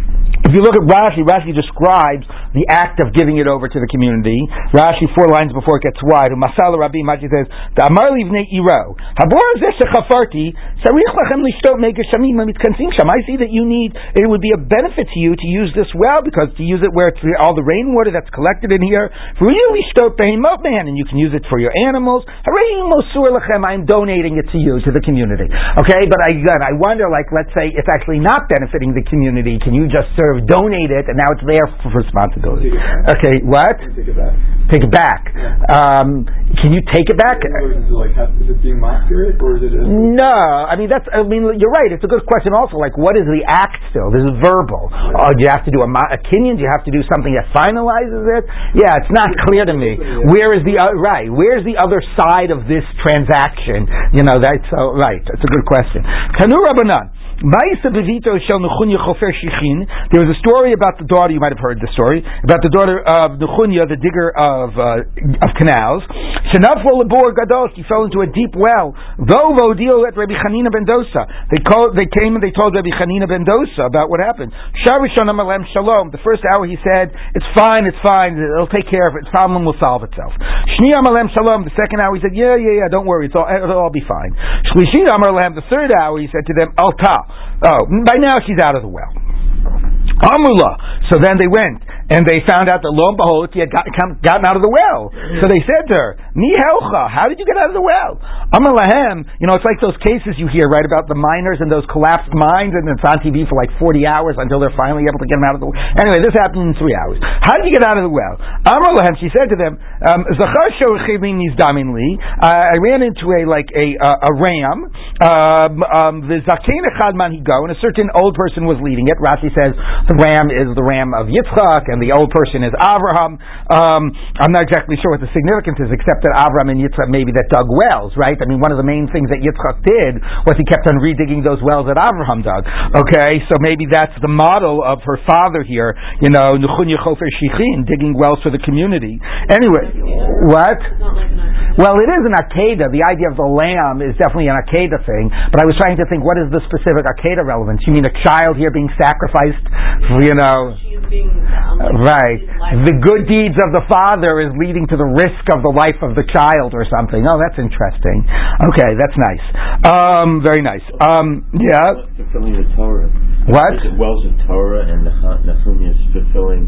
if you look at Rashi, Rashi describes the act of giving it over to the community. Rashi, four lines before it gets wide, Masala Rabbi Maji says, Amar livnei iro, habor chafarti, sarich lachem lishtot meger shamim sham. I see that you need, it would be a benefit to you to use this well, because to use it where it's all the rainwater that's collected in here, for you lishtot behemot man, and you can use it for your animals. I'm donating it to you, to the community. Okay, but again, I wonder, like, let's say it's actually not benefiting the community, can you just serve donate it, and now it's there for responsibility. Okay, what? Take it back. Take it back. Um, can you take it back? Is it, like, is it being accurate, or is it? No, I mean that's. I mean you're right. It's a good question. Also, like, what is the act still? This is verbal. Uh, do you have to do a, a kinyan? Do you have to do something that finalizes it? Yeah, it's not clear to me. Where is the uh, right? Where's the other side of this transaction? You know, that's so right. That's a good question. Tanu Rabbanan. There was a story about the daughter. You might have heard the story about the daughter of Nechunya, the digger of uh, of canals. She fell into a deep well. They called, they came and they told Rabbi Chanina ben Dosa about what happened. The first hour he said, "It's fine, it's fine. It'll take care of it. The problem will solve itself." The second hour he said, "Yeah, yeah, yeah. Don't worry. All, it'll all be fine." The third hour he said to them, "Alta." Oh, by now she's out of the well. Amula. So then they went and they found out that lo and behold, she had got, come, gotten out of the well. So they said to her, Mi helcha, how did you get out of the well? Amalahem, you know, it's like those cases you hear, right, about the miners and those collapsed mines, and it's on TV for like 40 hours until they're finally able to get them out of the well. Anyway, this happened in three hours. How did you get out of the well? Amalahem, she said to them, um, Zachar uh, I ran into a, like, a, uh, a ram, um, um, the Zaken Echad and a certain old person was leading it. Rashi says the ram is the ram of Yitzchak, and the old person is Avraham. Um, I'm not exactly sure what the significance is, except that Avraham and Yitzchak maybe that dug wells, right? I mean, one of the main things that Yitzchak did was he kept on redigging those wells that Avraham dug. Okay, so maybe that's the model of her father here, you know, Nechunya Chofer Shichin, digging wells for the community. Anyway, what? Well, it is an Akedah. The idea of the lamb is definitely an Akedah thing, but I was trying to think, what is the specific Akedah relevance? You mean a child here being sacrificed, you know? Right. The good deeds of the father is leading to the risk of the life of the child or something. Oh, that's interesting. Okay, that's nice. Um, very nice. Um, yeah. Fulfilling the Torah. What? Wells of Torah and Nahum is fulfilling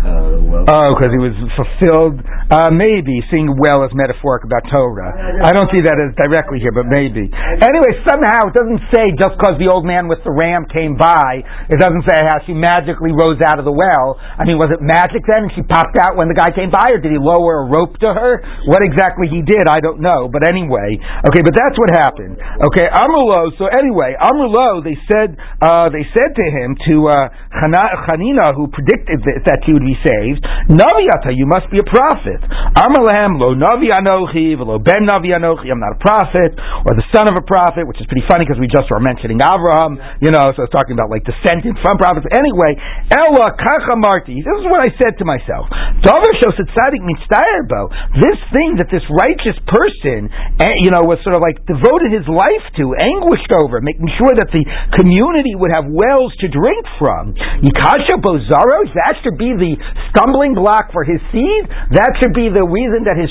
uh, wells? Oh, because he was fulfilled. Uh, maybe seeing well as metaphoric about Torah. I don't see that as directly here, but maybe. Anyway, somehow it doesn't say just because the old man with the ram came by. It doesn't say how she magically rose out of the well. I mean, was it magic then, and she popped out when the guy came by, or did he lower a rope to her? What exactly he did, I don't know. But anyway, okay, but that's what happened. Okay, Amrulo. So anyway, Amrulo, they said uh, they said to him to uh, Chanina, who predicted that, that he would be saved, Naviata, you must be a prophet. Amalahem lo Navi Anochi, lo Ben Navi Anochi. I'm not a prophet, or the son of a prophet, which is pretty funny because we just were mentioning Abraham. You know, so it's talking about like descendant from prophets. Anyway, Ella Kachamarti. This is what I said to myself. Shows that tzaddik This thing that this righteous person, eh, you know, was sort of like devoted his life to, anguished over, making sure that the community would have wells to drink from. Yikasha Bozaros, that should be the stumbling block for his seed. That should be the reason that his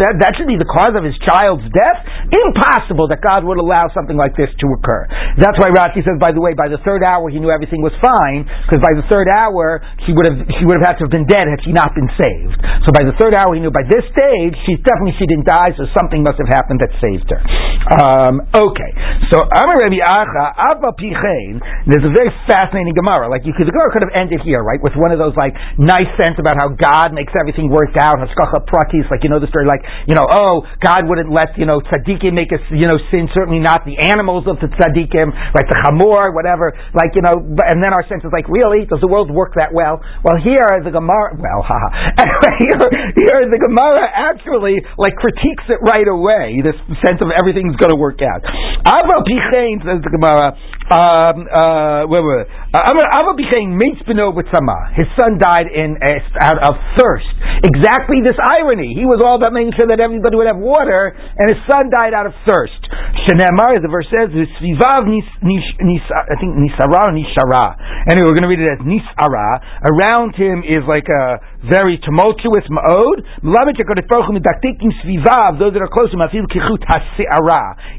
that, that should be the cause of his child's death. Impossible that God would allow something like this to occur. That's why Rashi says, by the way, by the third hour he knew everything was fine because by the third hour she would have she would have had to have been dead had she not been saved. So by the third hour he knew by this stage she definitely she didn't die, so something must have happened that saved her. Um, okay, so Amar Rabbi Acha Abba Pichein. There's a very fascinating Gemara. Like you could the Gemara could have ended here, right, with one of those like nice sense about how God makes everything work out. Hashkacha pratis, like you know the story, like you know, oh God wouldn't let you know tzaddikim make us you know sin. Certainly not the animals of the tzaddikim, like the chamor, whatever. Like you know, and then our sense is like, really, does the world work that well? Well, here the Gemara, well, haha. Anyway, here, here the Gemara actually like critiques it right away. This sense of everything's going to work out. Ava Pichain says the Gemara. Um, uh, wait, wait. Ava Pichain meets Beno with His son died in uh, out of thirst. Exactly this irony. He was all about making sure that everybody would have water, and his son died out of thirst. Shenemar, the verse says, "Svivav I think nisara nishara." Anyway, we're going to read it as nisara. Around him is like a very tumultuous ma'od. Those that are close to him,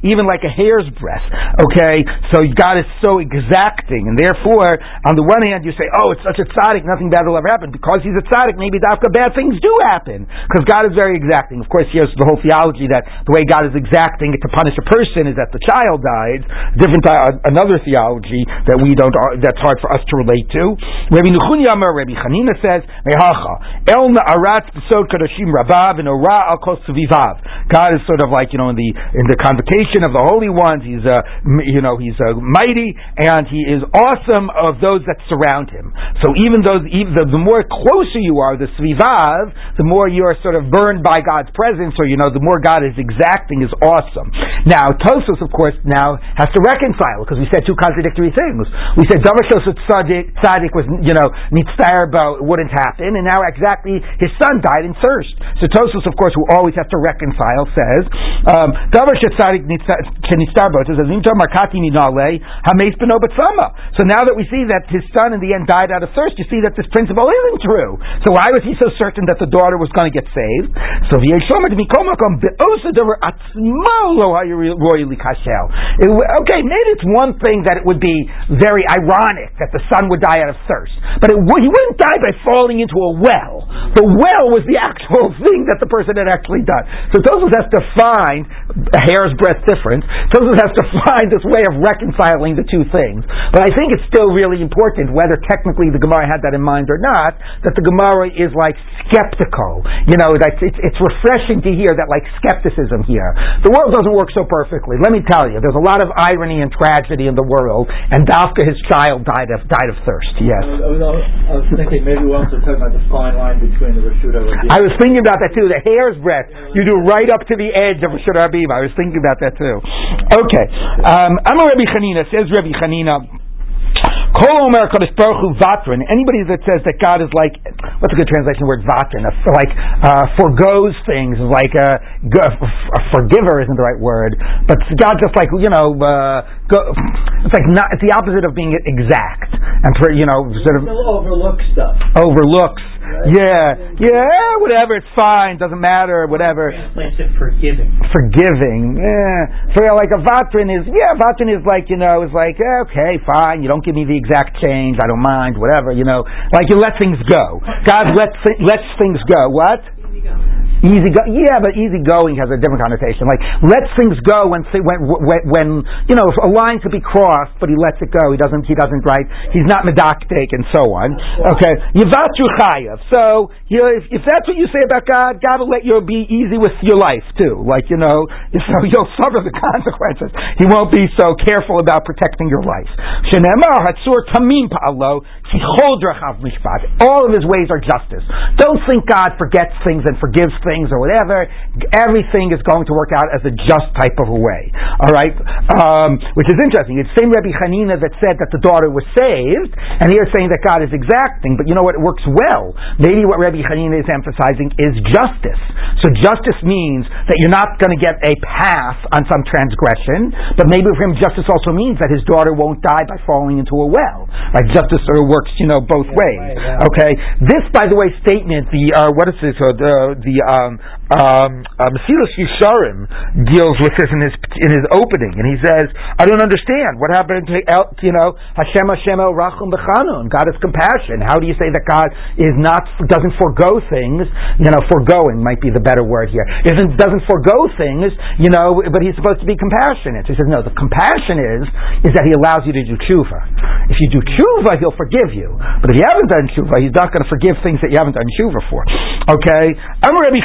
even like a hair's breadth. Okay, so God is so exacting, and therefore, on the one hand, you say, "Oh, it's such a tzaddik, nothing bad will ever happen." Because he's a tzaddik, maybe dafka bad things do happen, because God is very exacting. Of course, here's the whole theology that the way God is exacting to punish a person is that the child died. Different, uh, another theology that we don't, uh, that's hard for us to relate to. Rabbi Nuchunya Rabbi Chanina says, "Mehacha." El Na'arat Besod Kadashim Rabav and Ora Al Vivav. God is sort of like you know in the in the convocation of the holy ones. He's uh, you know he's uh, mighty and he is awesome of those that surround him. So even though even the, the more closer you are, the Svivav, the more you are sort of burned by God's presence, or you know the more God is exacting is awesome. Now Tosfos of course now has to reconcile because we said two contradictory things. We said Damashos Tzadik was you know Nitzar wouldn't happen, and now exactly his son died in thirst. So Tosfos, of course, who always has to reconcile, says, um, So now that we see that his son in the end died out of thirst, you see that this principle isn't true. So why was he so certain that the daughter was going to get saved? So okay, maybe it's one thing that it would be very ironic that the son would die out of thirst, but it, he wouldn't die by falling into a well. The well was the actual thing that the person had actually done. So Tosfos has to find a hair's breadth difference. Tosfos has to find this way of reconciling the two things. But I think it's still really important, whether technically the Gemara had that in mind or not, that the Gemara is like skeptical. You know, that it's, it's refreshing to hear that like skepticism here. The world doesn't work so perfectly. Let me tell you, there's a lot of irony and tragedy in the world, and Dafka, his child, died of died of thirst. Yes. I was, I was thinking maybe we also talking about the fine line between the I was thinking about that too. The hair's breadth you do right up to the edge of Rashid Habib. I was thinking about that too. Okay. Um, I'm a Rabbi Chanina. Says Rabbi Chanina. Kol Omer Kadosh Baruch Hu Vatrin. Anybody that says that God is like, what's a good translation word Vatrin? Like uh, forgoes things, like a, a, forgiver isn't the right word, but God just like you know, uh, go, it's like not, it's the opposite of being exact and for, you know sort of overlook stuff. Overlooks yeah, yeah, whatever. It's fine. Doesn't matter. Whatever. Translates it forgiving. Forgiving. Yeah. So like a vatrin is yeah. Vatrin is like you know is like eh, okay, fine. You don't give me the exact change. I don't mind. Whatever. You know, like you let things go. God lets lets things go. What? Easy go, yeah, but easy going has a different connotation. Like lets things go when when when, when you know a line could be crossed, but he lets it go. He doesn't he doesn't write. He's not medactic and so on. Okay, yivatru chayav. So you know, if, if that's what you say about God, God will let you be easy with your life too. Like you know, so you'll suffer the consequences. He won't be so careful about protecting your life. All of his ways are justice. Don't think God forgets things and forgives things or whatever. Everything is going to work out as a just type of a way. All right, um, which is interesting. It's the same Rabbi Hanina that said that the daughter was saved, and here saying that God is exacting. But you know what? It works well. Maybe what Rabbi Hanina is emphasizing is justice. So justice means that you're not going to get a pass on some transgression, but maybe for him justice also means that his daughter won't die by falling into a well. Like justice sort of works, you know, both yeah, ways. Right, yeah. Okay, this, by the way, statement, the uh, what is this? Uh, the the um, um, uh, Mesilas Yesharim deals with this in his in his opening, and he says, "I don't understand what happened to you know Hashem Hashem El Rachum Bechanun. God is compassion. How do you say that God is not doesn't forego things? You know, foregoing might be the better word here. Isn't doesn't forego things? You know, but he's supposed to be compassionate. So he says, no. The compassion is is that he allows you to do tshuva. If you do tshuva, he'll forgive you. But if you haven't done tshuva, he's not going to forgive things that you haven't done tshuva for. Okay? Rabbi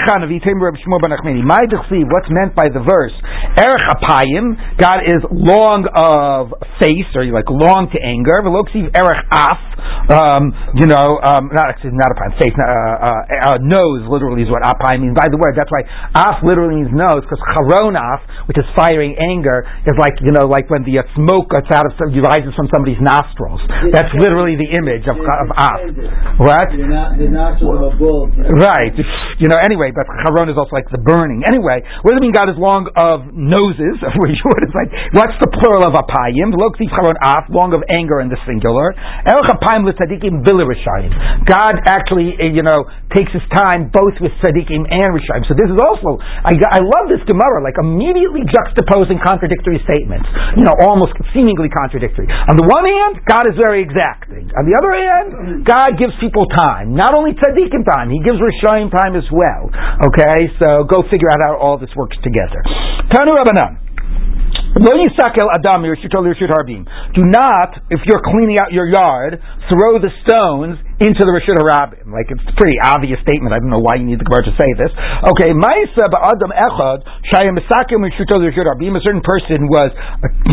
Chanavi, Rabbi Shmuel ben Achmeni. My what's meant by the verse, Erech Apayim, God is long of face, or like long to anger. Veloksiv Erech Af, um, you know, um, not actually not Apayim, face, uh, uh, uh, nose literally is what Apayim means. By the word, that's why Af literally means nose, because Charon Af, which is firing anger, is like, you know, like when the uh, smoke gets out of, rises from somebody's nostrils. That's literally the image of, of Af. What? The nostrils of a bull. Right. You know, anyway, but Charon is also like the burning. Anyway, what does it mean God is long of noses? Is like, what's the plural of apayim? Long of anger in the singular. God actually, eh, you know, takes his time both with tzadikim and rishayim. So this is also, I, I love this Gemara, like immediately juxtaposing contradictory statements. You know, almost seemingly contradictory. On the one hand, God is very exacting. On the other hand, God gives people time. Not only tzaddikim time, He gives rishayim time as well. Okay, so go figure out how all this works together. Tanu Rabbanan. Do not, if you're cleaning out your yard, throw the stones into the Rashid Harabim. Like it's a pretty obvious statement. I don't know why you need the Gemara to say this. Okay, Ma'isa ba'adam echad shayim misakim Rashid Harabim. A certain person was,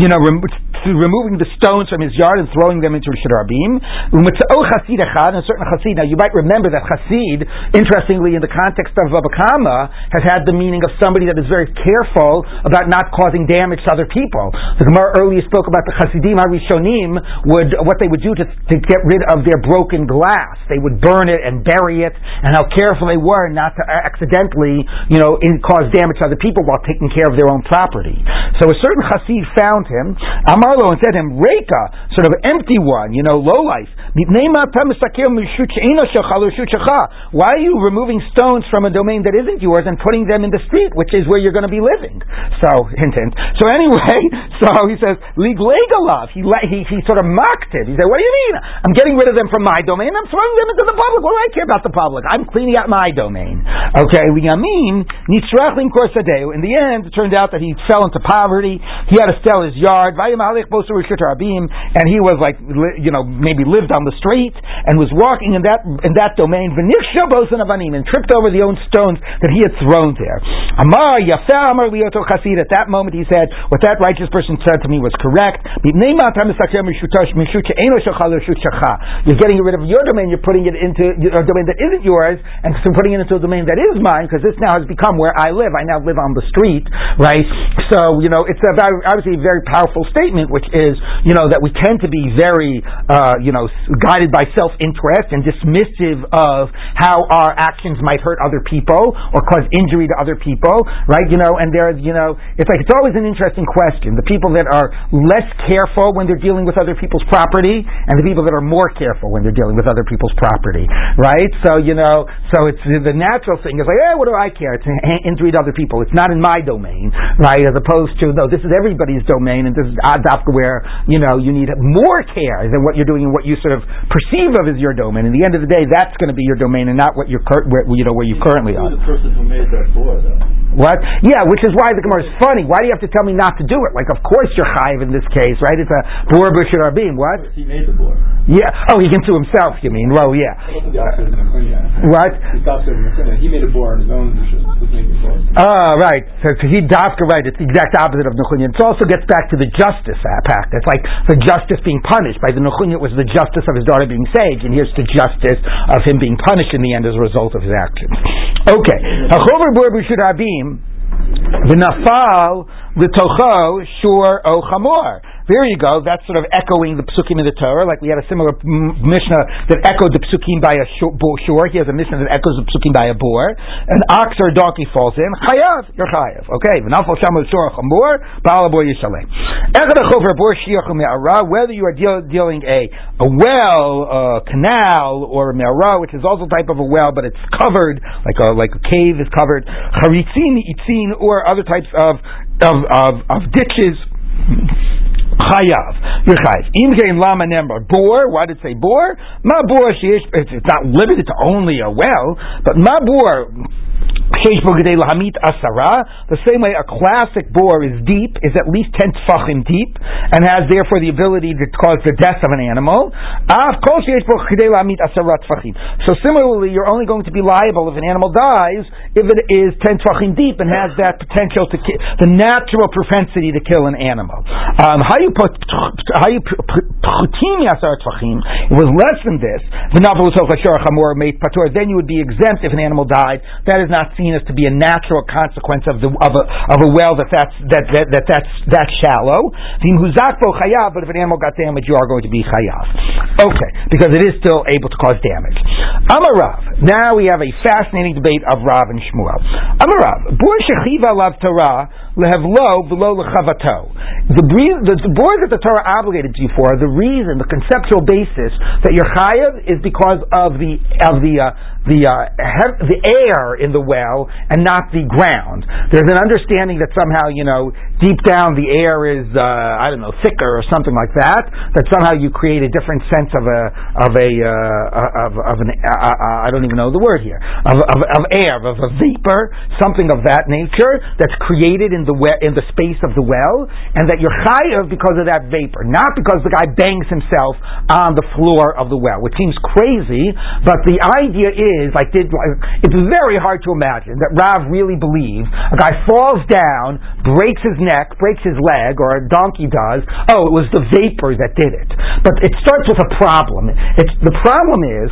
you know, rem- removing the stones from his yard and throwing them into Rashid Harabim. Umitzao chasid echad, a certain chasid. Now you might remember that chasid, interestingly, in the context of Bava Kamma, has had the meaning of somebody that is very careful about not causing damage to other people. The Gemara earlier spoke about the Hasidim Harishonim would what they would do to, to get rid of their broken glass. They would burn it and bury it, and how careful they were not to accidentally, you know, in, cause damage to other people while taking care of their own property. So a certain Hasid found him, Amarlo, and said to him, Reka, sort of empty one, you know, low life. Why are you removing stones from a domain that isn't yours and putting them in the street, which is where you're going to be living? So, hint, hint. So anyway, Anyway, so he says, Liglegalov. He, he, he sort of mocked it. He said, What do you mean? I'm getting rid of them from my domain. I'm throwing them into the public. What do I care about the public? I'm cleaning out my domain. Okay, Liyamin, Nitzrachlin Korsadeu. In the end, it turned out that he fell into poverty. He had to sell his yard. And he was like, you know, maybe lived on the street and was walking in that in that domain. And tripped over the own stones that he had thrown there. Amar At that moment, he said, "What that righteous person said to me was correct." You're getting rid of your domain. You're putting it into a domain that isn't yours, and putting it into a domain that is mine, because this now has become where I live. I now live on the street, right? So you know, it's a very, obviously a very powerful statement, which is you know that we tend to be very uh, you know guided by self interest and dismissive of how our actions might hurt other people or cause injury to other people, right? You know, and there, you know, it's like it's always an interesting question. The people that are less careful when they're dealing with other people's property, and the people that are more careful when they're dealing with other people's property, right? So you know, so it's the natural thing is like, eh, what do I care? To other people. It's not in my domain, right? As opposed to no, this is everybody's domain, and this is adapka where you know you need more care than what you're doing and what you sort of perceive of as your domain. In the end of the day, that's going to be your domain and not what you're cur- where, you know where you currently are. The person who made that board, though. What? Yeah, which is why the Gemara is funny. Why do you have to tell me not to do it? Like, of course you're chayiv in this case, right? It's a bor b'shir arbim. What? He made the board. Yeah. Oh, he can sue himself. You mean? Well, yeah. What? He made a board on his own. Oh, right. So, so he dafka right. It's the exact opposite of Nechunya. It also gets back to the justice uh, pact. It's like the justice being punished. By the Nechunya, it was the justice of his daughter being saved, and here's the justice of him being punished in the end as a result of his actions. Okay. Hachover bor b'shir arbim. V'nafal l'tocho shur o chamor. There you go. That's sort of echoing the psukim in the Torah. Like we had a similar m- mishnah that echoed the psukim by a shore. He has a mishnah that echoes the psukim by a bor. An ox or a donkey falls in. Chayav, you're chayav. Okay. Whether you are deal, dealing a a well, a canal, or a me'ara, which is also a type of a well, but it's covered like a like a cave is covered. Charitzin, itzin, or other types of of, of, of ditches chayav. You're chayav. Im kein lama nembar bor. Why did it say bor? Ma bor It's not limited to only a well, but ma bor the same way a classic bore is deep, is at least 10 tfachim deep, and has therefore the ability to cause the death of an animal. So similarly, you're only going to be liable if an animal dies if it is 10 tfachim deep and has that potential to ki- the natural propensity to kill an animal. Um, how you put how you put, it was less than this. Then you would be exempt if an animal died. That is not seen as to be a natural consequence of the of a, of a well that that's that, that, that that's that shallow. But if an animal got damaged, you are going to be chayav. Okay, because it is still able to cause damage. Amarav. Now we have a fascinating debate of Rav and Shmuel. Amarav. Bur shechiva lav Torah lehevlo below lechavato. The, the, the bor that the Torah obligated you for, the reason, the conceptual basis that you're chayav is because of the of the uh, the uh, the air in the well and not the ground. There's an understanding that somehow you know deep down the air is uh, I don't know thicker or something like that. That somehow you create a different sense of a of a uh, of, of an uh, uh, I don't even know the word here of, of, of air of a vapor something of that nature that's created in the in the space of the well and that you're chayav because of that vapor, not because the guy bangs himself on the floor of the well, which seems crazy, but the idea is is like did it's very hard to imagine that Rav really believed a guy falls down, breaks his neck, breaks his leg, or a donkey does. Oh, it was the vapor that did it. But it starts with a problem. It's the problem is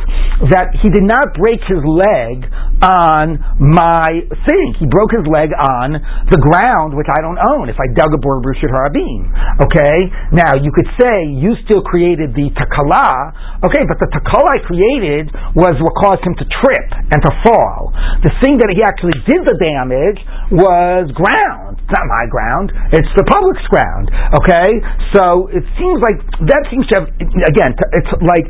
that he did not break his leg on my thing. He broke his leg on the ground, which I don't own. If I dug a bore b'rishut harabim, okay. Now you could say you still created the takala, okay, but the takala I created was what caused him to trip and to fall. The thing that he actually did the damage was ground. It's not my ground. It's the public's ground. Okay? So it seems like that seems to have have again. It's like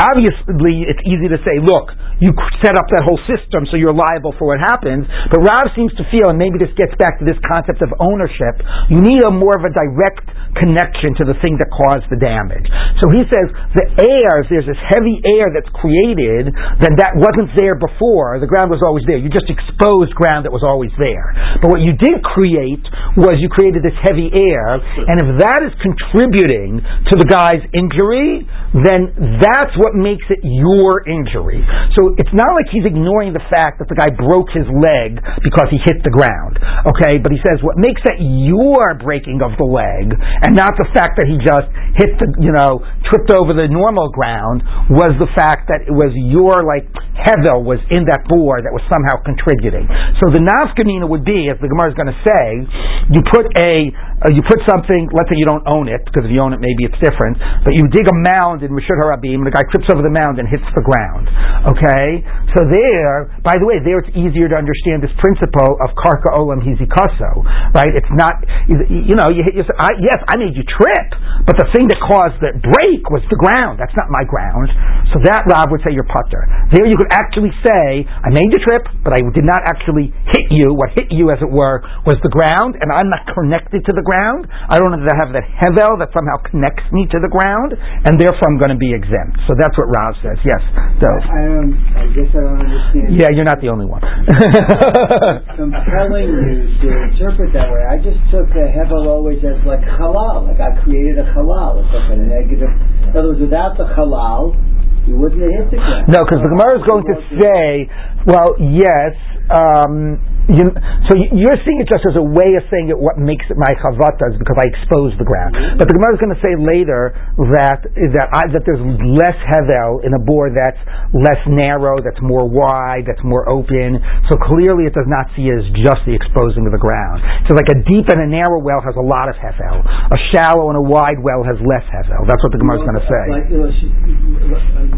obviously it's easy to say, look, you set up that whole system, so you're liable for what happens. But Rav seems to feel, and maybe this gets back to this concept of ownership. You need a more of a direct connection to the thing that caused the damage. So he says the air, if there's this heavy air that's created, then that wasn't there before. The ground was always there. You just exposed ground that was always there. But what you did create was you created this heavy air, and if that is contributing to the guy's injury, then that's what makes it your injury. So it's not like he's ignoring the fact that the guy broke his leg because he hit the ground. Okay, but he says what makes that your breaking of the leg, and not the fact that he just hit the, you know, tripped over the normal ground, was the fact that it was your like hevel was in that bore that was somehow contributing. So the nafkamina would be, as the Gemara is going to say, you put a uh, you put something. Let's say you don't own it because if you own it, maybe it's different. But you dig a mound in Rishut Harabim, and the guy trips over the mound and hits the ground. Okay, so there, by the way, there it's easier to understand this principle of karka olam hizikaso, right? It's not, you know, you hit yourself. I, yes, I made you trip, but the thing that caused the break was the ground. That's not my ground. So that Rav would say you're patur. There you could actually say, I made you trip, but I did not actually hit you. What hit you, as it were, was the ground, and I'm not connected to the ground. I don't have that hevel that somehow connects me to the ground, and therefore I'm going to be exempt. So that's what Rav says. Yes, Dov. I don't. I guess I don't understand. Yeah, you're not the only one. compelling you to interpret that way. I just took the hevel always as like halal, like I created a halal. It's like a negative. In other words, without the halal, you wouldn't have hit the ground. no, because the Gemara is going to say, well, yes. Um, you, so you- you're seeing it just as a way of saying it. What makes it my chavata is because I exposed the ground. Mm-hmm. But the Gemara is going to say later that that I, that there's less hevel in a bore that's less narrow, that's more wide, that's more open. So clearly, it does not see it as just the exposing of the ground. So like a deep and a narrow well has a lot of hevel. A shallow and a wide well has less hevel. That's what the Gemara is going to say. Like, you know, she,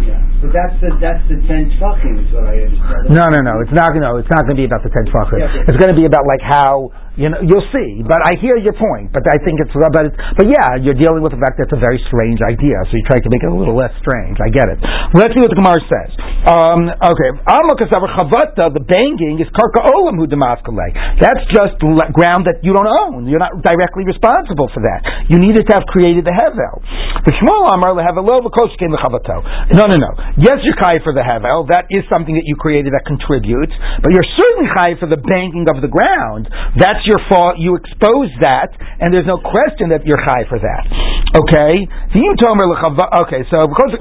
yeah. But that's the that's the ten tefachim is what I understand. No, no, no. It's not. No, it's not going to be about the ten tefachim. It's going to be about like how you know. You'll see. But I hear your point. But I think it's but but yeah, you're dealing with the fact that it's a very strange idea. So you try to make it a little less strange. I get it. Let's see what the Gemara says. Um, okay. The banging is karka olam hu. That's just ground that you don't own. You're not directly responsible for that. You needed to have created the hevel. The Shmuel Amar lehevelo v'koshkein lechavato. No, no, no. Yes, you're chai for the hevel. That is something that you created that contributes. But you're certainly chai for the banging of the ground. That's your fault. You expose that, and there's no question that you're chai for that. Okay. Okay. So because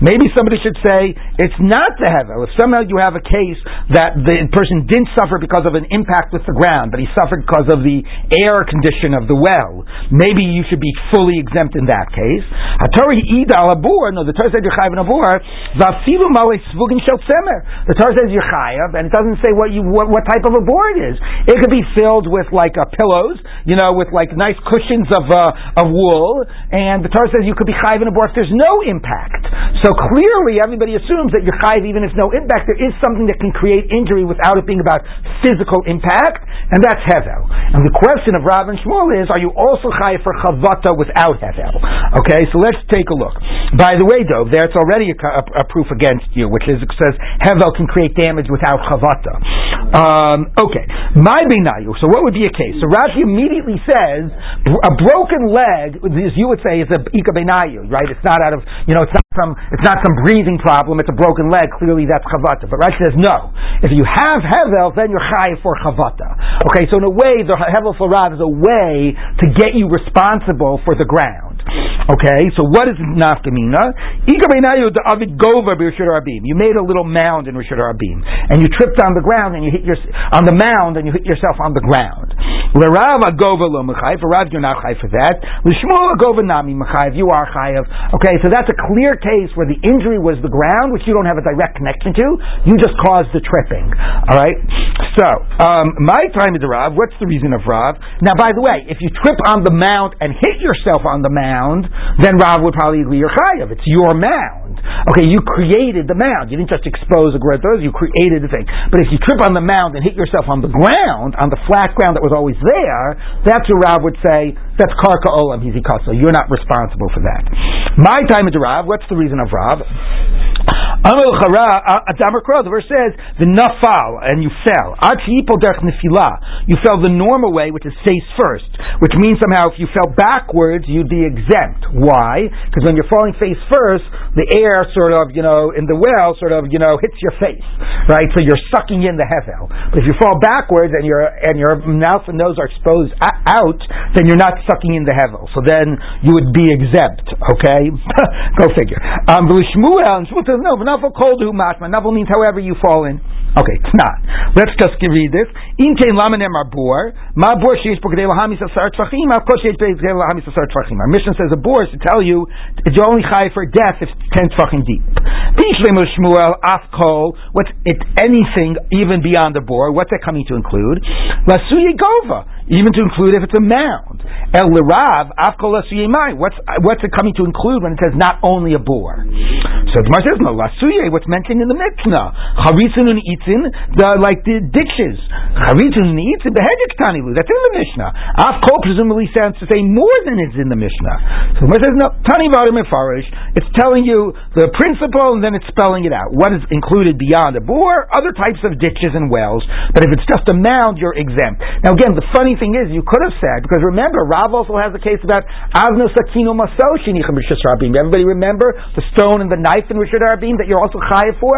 maybe somebody should say it's not the hevel. If somehow you have a case that the person didn't suffer because of an impact with the ground, but he suffered because of the air condition of the well, maybe you should be fully exempt in that case. No, the Torah says you're chayav in tzemer. The Torah says you're chayav, and it doesn't say what you what, what type of a it is. It could be filled with like uh, pillows, you know, with like nice cushions of uh, of wool, and the Torah says you could be chayav in a bor if there's no impact. So clearly, everybody assumes that you're chayav even if no impact. There is something that can create injury without it being about physical impact, and that's hevel. And the question of Rav and Shmuel is, are you also chayav for chavata without hevel? Okay, so let's take a look. By the way, though, there's already a, a, a proof against you, which is it says hevel can create damage without chavata. Um, okay, my binayu. So what would be a case? So Rashi immediately says a broken leg, as you would say, is a ika benayu, right? It's not out of you know, it's not some it's not some breathing problem. It's a broken leg. Clearly, that's chavata. But Rashi says no. If you have hevel, then you're chayiv for chavata. Okay, so in a way, the hevel for Rav is a way to get you responsible for the ground. Okay, so what is nafkamina? You made a little mound in rishut rabim, and you tripped on the ground and you hit your on the mound and you hit yourself on the ground. For Rav, you're not chayiv for that. You are chayiv. Okay, so that's a clear case where the injury was the ground, which you don't have a direct connection to. You just caused the tripping. All right. So um, my time is Rav. What's the reason of Rav? Now, by the way, if you trip on the mound and hit yourself on the mound, then Rav would probably agree you're chayav. It's your mound. Okay, you created the mound. You didn't just expose a great you created the thing. But if you trip on the mound and hit yourself on the ground, on the flat ground that was always there, that's where Rav would say, that's karka olam hizikaso. You're not responsible for that. My time is Rav. What's the reason of Rav? Uh, uh, the verse says, the nafal, and you fell. You fell the normal way, which is face first, which means somehow if you fell backwards, you'd be exempt. Why? Because when you're falling face first, the air sort of, you know, in the well sort of, you know, hits your face, right? So you're sucking in the hevel. But if you fall backwards and your and your mouth and nose are exposed out, then you're not sucking in the hevel. So then you would be exempt. Okay, go figure. Um, Shmuel and Shmuel says no. Navel cold who matma. Navel means however you fall in. Okay, it's not. Let's just read this. In kein lamenem arbor, ma bor sheish b'kdei lahamis asar tvachim, av kol sheish b'kdei lahamis asar tvachim. Our mishnah says a bor is to tell you it's only high for death if ten tvachim deep. Bishleim Shmuel afkol. What's it? Anything even beyond the bor? What's that coming to include? Lasuye gova even to include if it's a mound. El lerav afkol. What's what's it coming to include when it says not only a bore? So the Gemara says no lasuye. What's mentioned in the Mishnah? Charitzin and itzin, the like the ditches. Charitzin and itzin behedek tanilu. That's in the Mishnah. Afkol presumably sounds to say more than is in the Mishnah. So the Gemara says no. Tani varim farish. It's telling you the principle and then it's spelling it out. What is included beyond a bore? Other types of ditches and wells. But if it's just a mound, you're exempt. Now again, the funny thing is, you could have said, because remember, Rav also has a case about Avno Sakino Maso Shinichim. Everybody remember the stone and the knife in Rishon that you're also chayiv for?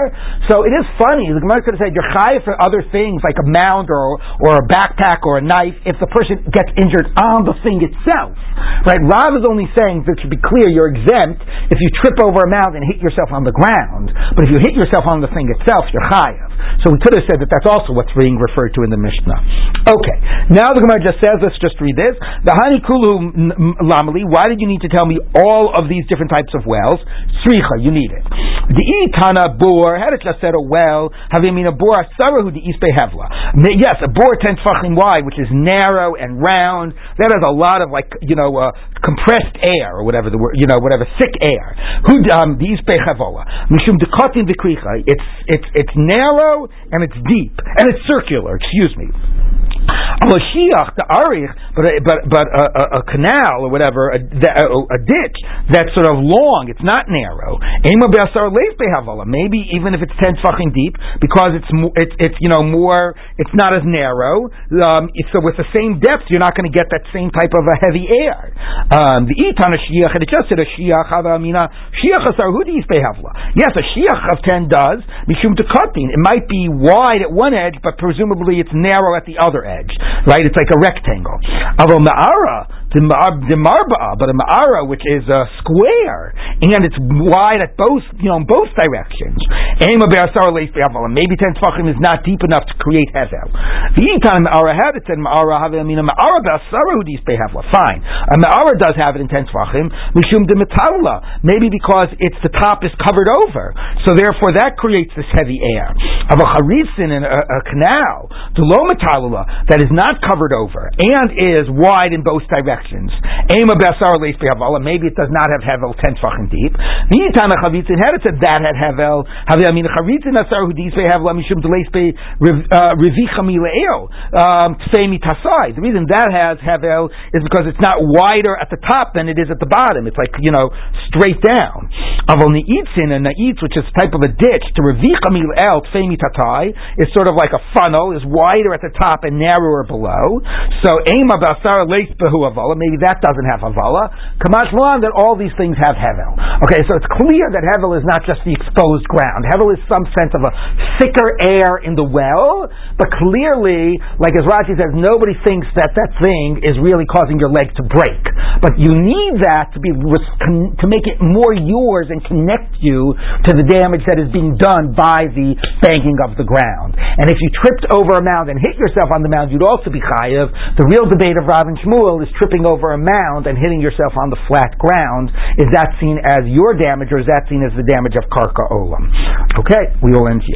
So it is funny. The Gemara could have said you're chayiv for other things like a mound or, or a backpack or a knife if the person gets injured on the thing itself. Right? Rav is only saying, that to be clear, you're exempt if you trip over a mound and hit yourself on the ground. But if you hit yourself on the thing itself, you're chayiv. So we could have said that that's also what's being referred to in the Mishnah. Okay. Now the Gemara just says, let's just read this. The Hani Kulu Lamali, why did you need to tell me all of these different types of wells? Sricha, you need it. The Itana Bor, had it just said a well, having mean a Bor Asarahu the Ispe Hevla. Yes, a Bor ten Tfachim wide, which is narrow and round, that has a lot of like, you know, uh, compressed air, or whatever the word, you know, whatever, thick air. Who, um, the Ispe Mishum Dekotin Vikricha. It's, it's, it's narrow and it's deep, and it's circular, excuse me. Mashiach, the arich, but but but a, a, a canal or whatever, a, a, a, ditch that's sort of long. It's not narrow. Maybe even if it's ten tefachim deep, because it's it's it's you know more. It's not as narrow. Um, so with the same depth, you're not going to get that same type of a heavy air. Um, the itan shiach, it just said a shiach havamina shiach asarhudi Yes, a shiach of ten does mishum tekatin. It might be wide at one edge, but presumably it's narrow at the other edge right? It's like a rectangle. Although ma'ara, the marba, but a ma'ara which is a square and it's wide at both, you know, in both directions. Maybe ten tefachim is not deep enough to create hevel. The time ma'ara had it said ma'ara have I mean a ma'ara be'asara hudis behevla. Fine, a ma'ara does have it in ten tefachim. Mishum de Maybe because it's the top is covered over, so therefore that creates this heavy air. Of a harisin in a, a canal, the lo that is not covered over and is wide in both directions leif Maybe it does not have hevel ten tefachim deep. Nitana chavitzin had it said that had hevel. I mean chavitzin asar hudis hevel mishum deleis be revicha mileo tfei tasai. The reason that has hevel is because it's not wider at the top than it is at the bottom. It's like you know straight down. Aval niitzin and naitz, which is type of a ditch, to revicha mileo tfei tatai is sort of like a funnel, is wider at the top and narrower below. So ema basar leif behu avala maybe that doesn't have Havala. Kamash Lan, that all these things have Hevel. Okay, so it's clear that Hevel is not just the exposed ground. Hevel is some sense of a thicker air in the well, but clearly, like as Rashi says, nobody thinks that that thing is really causing your leg to break. But you need that to be to make it more yours and connect you to the damage that is being done by the banking of the ground. And if you tripped over a mound and hit yourself on the mound, you'd also be chayiv. The real debate of Rav and Shmuel is tripping over a mound and hitting yourself on the flat ground, is that seen as your damage or is that seen as the damage of karka olam? Okay, we will end here.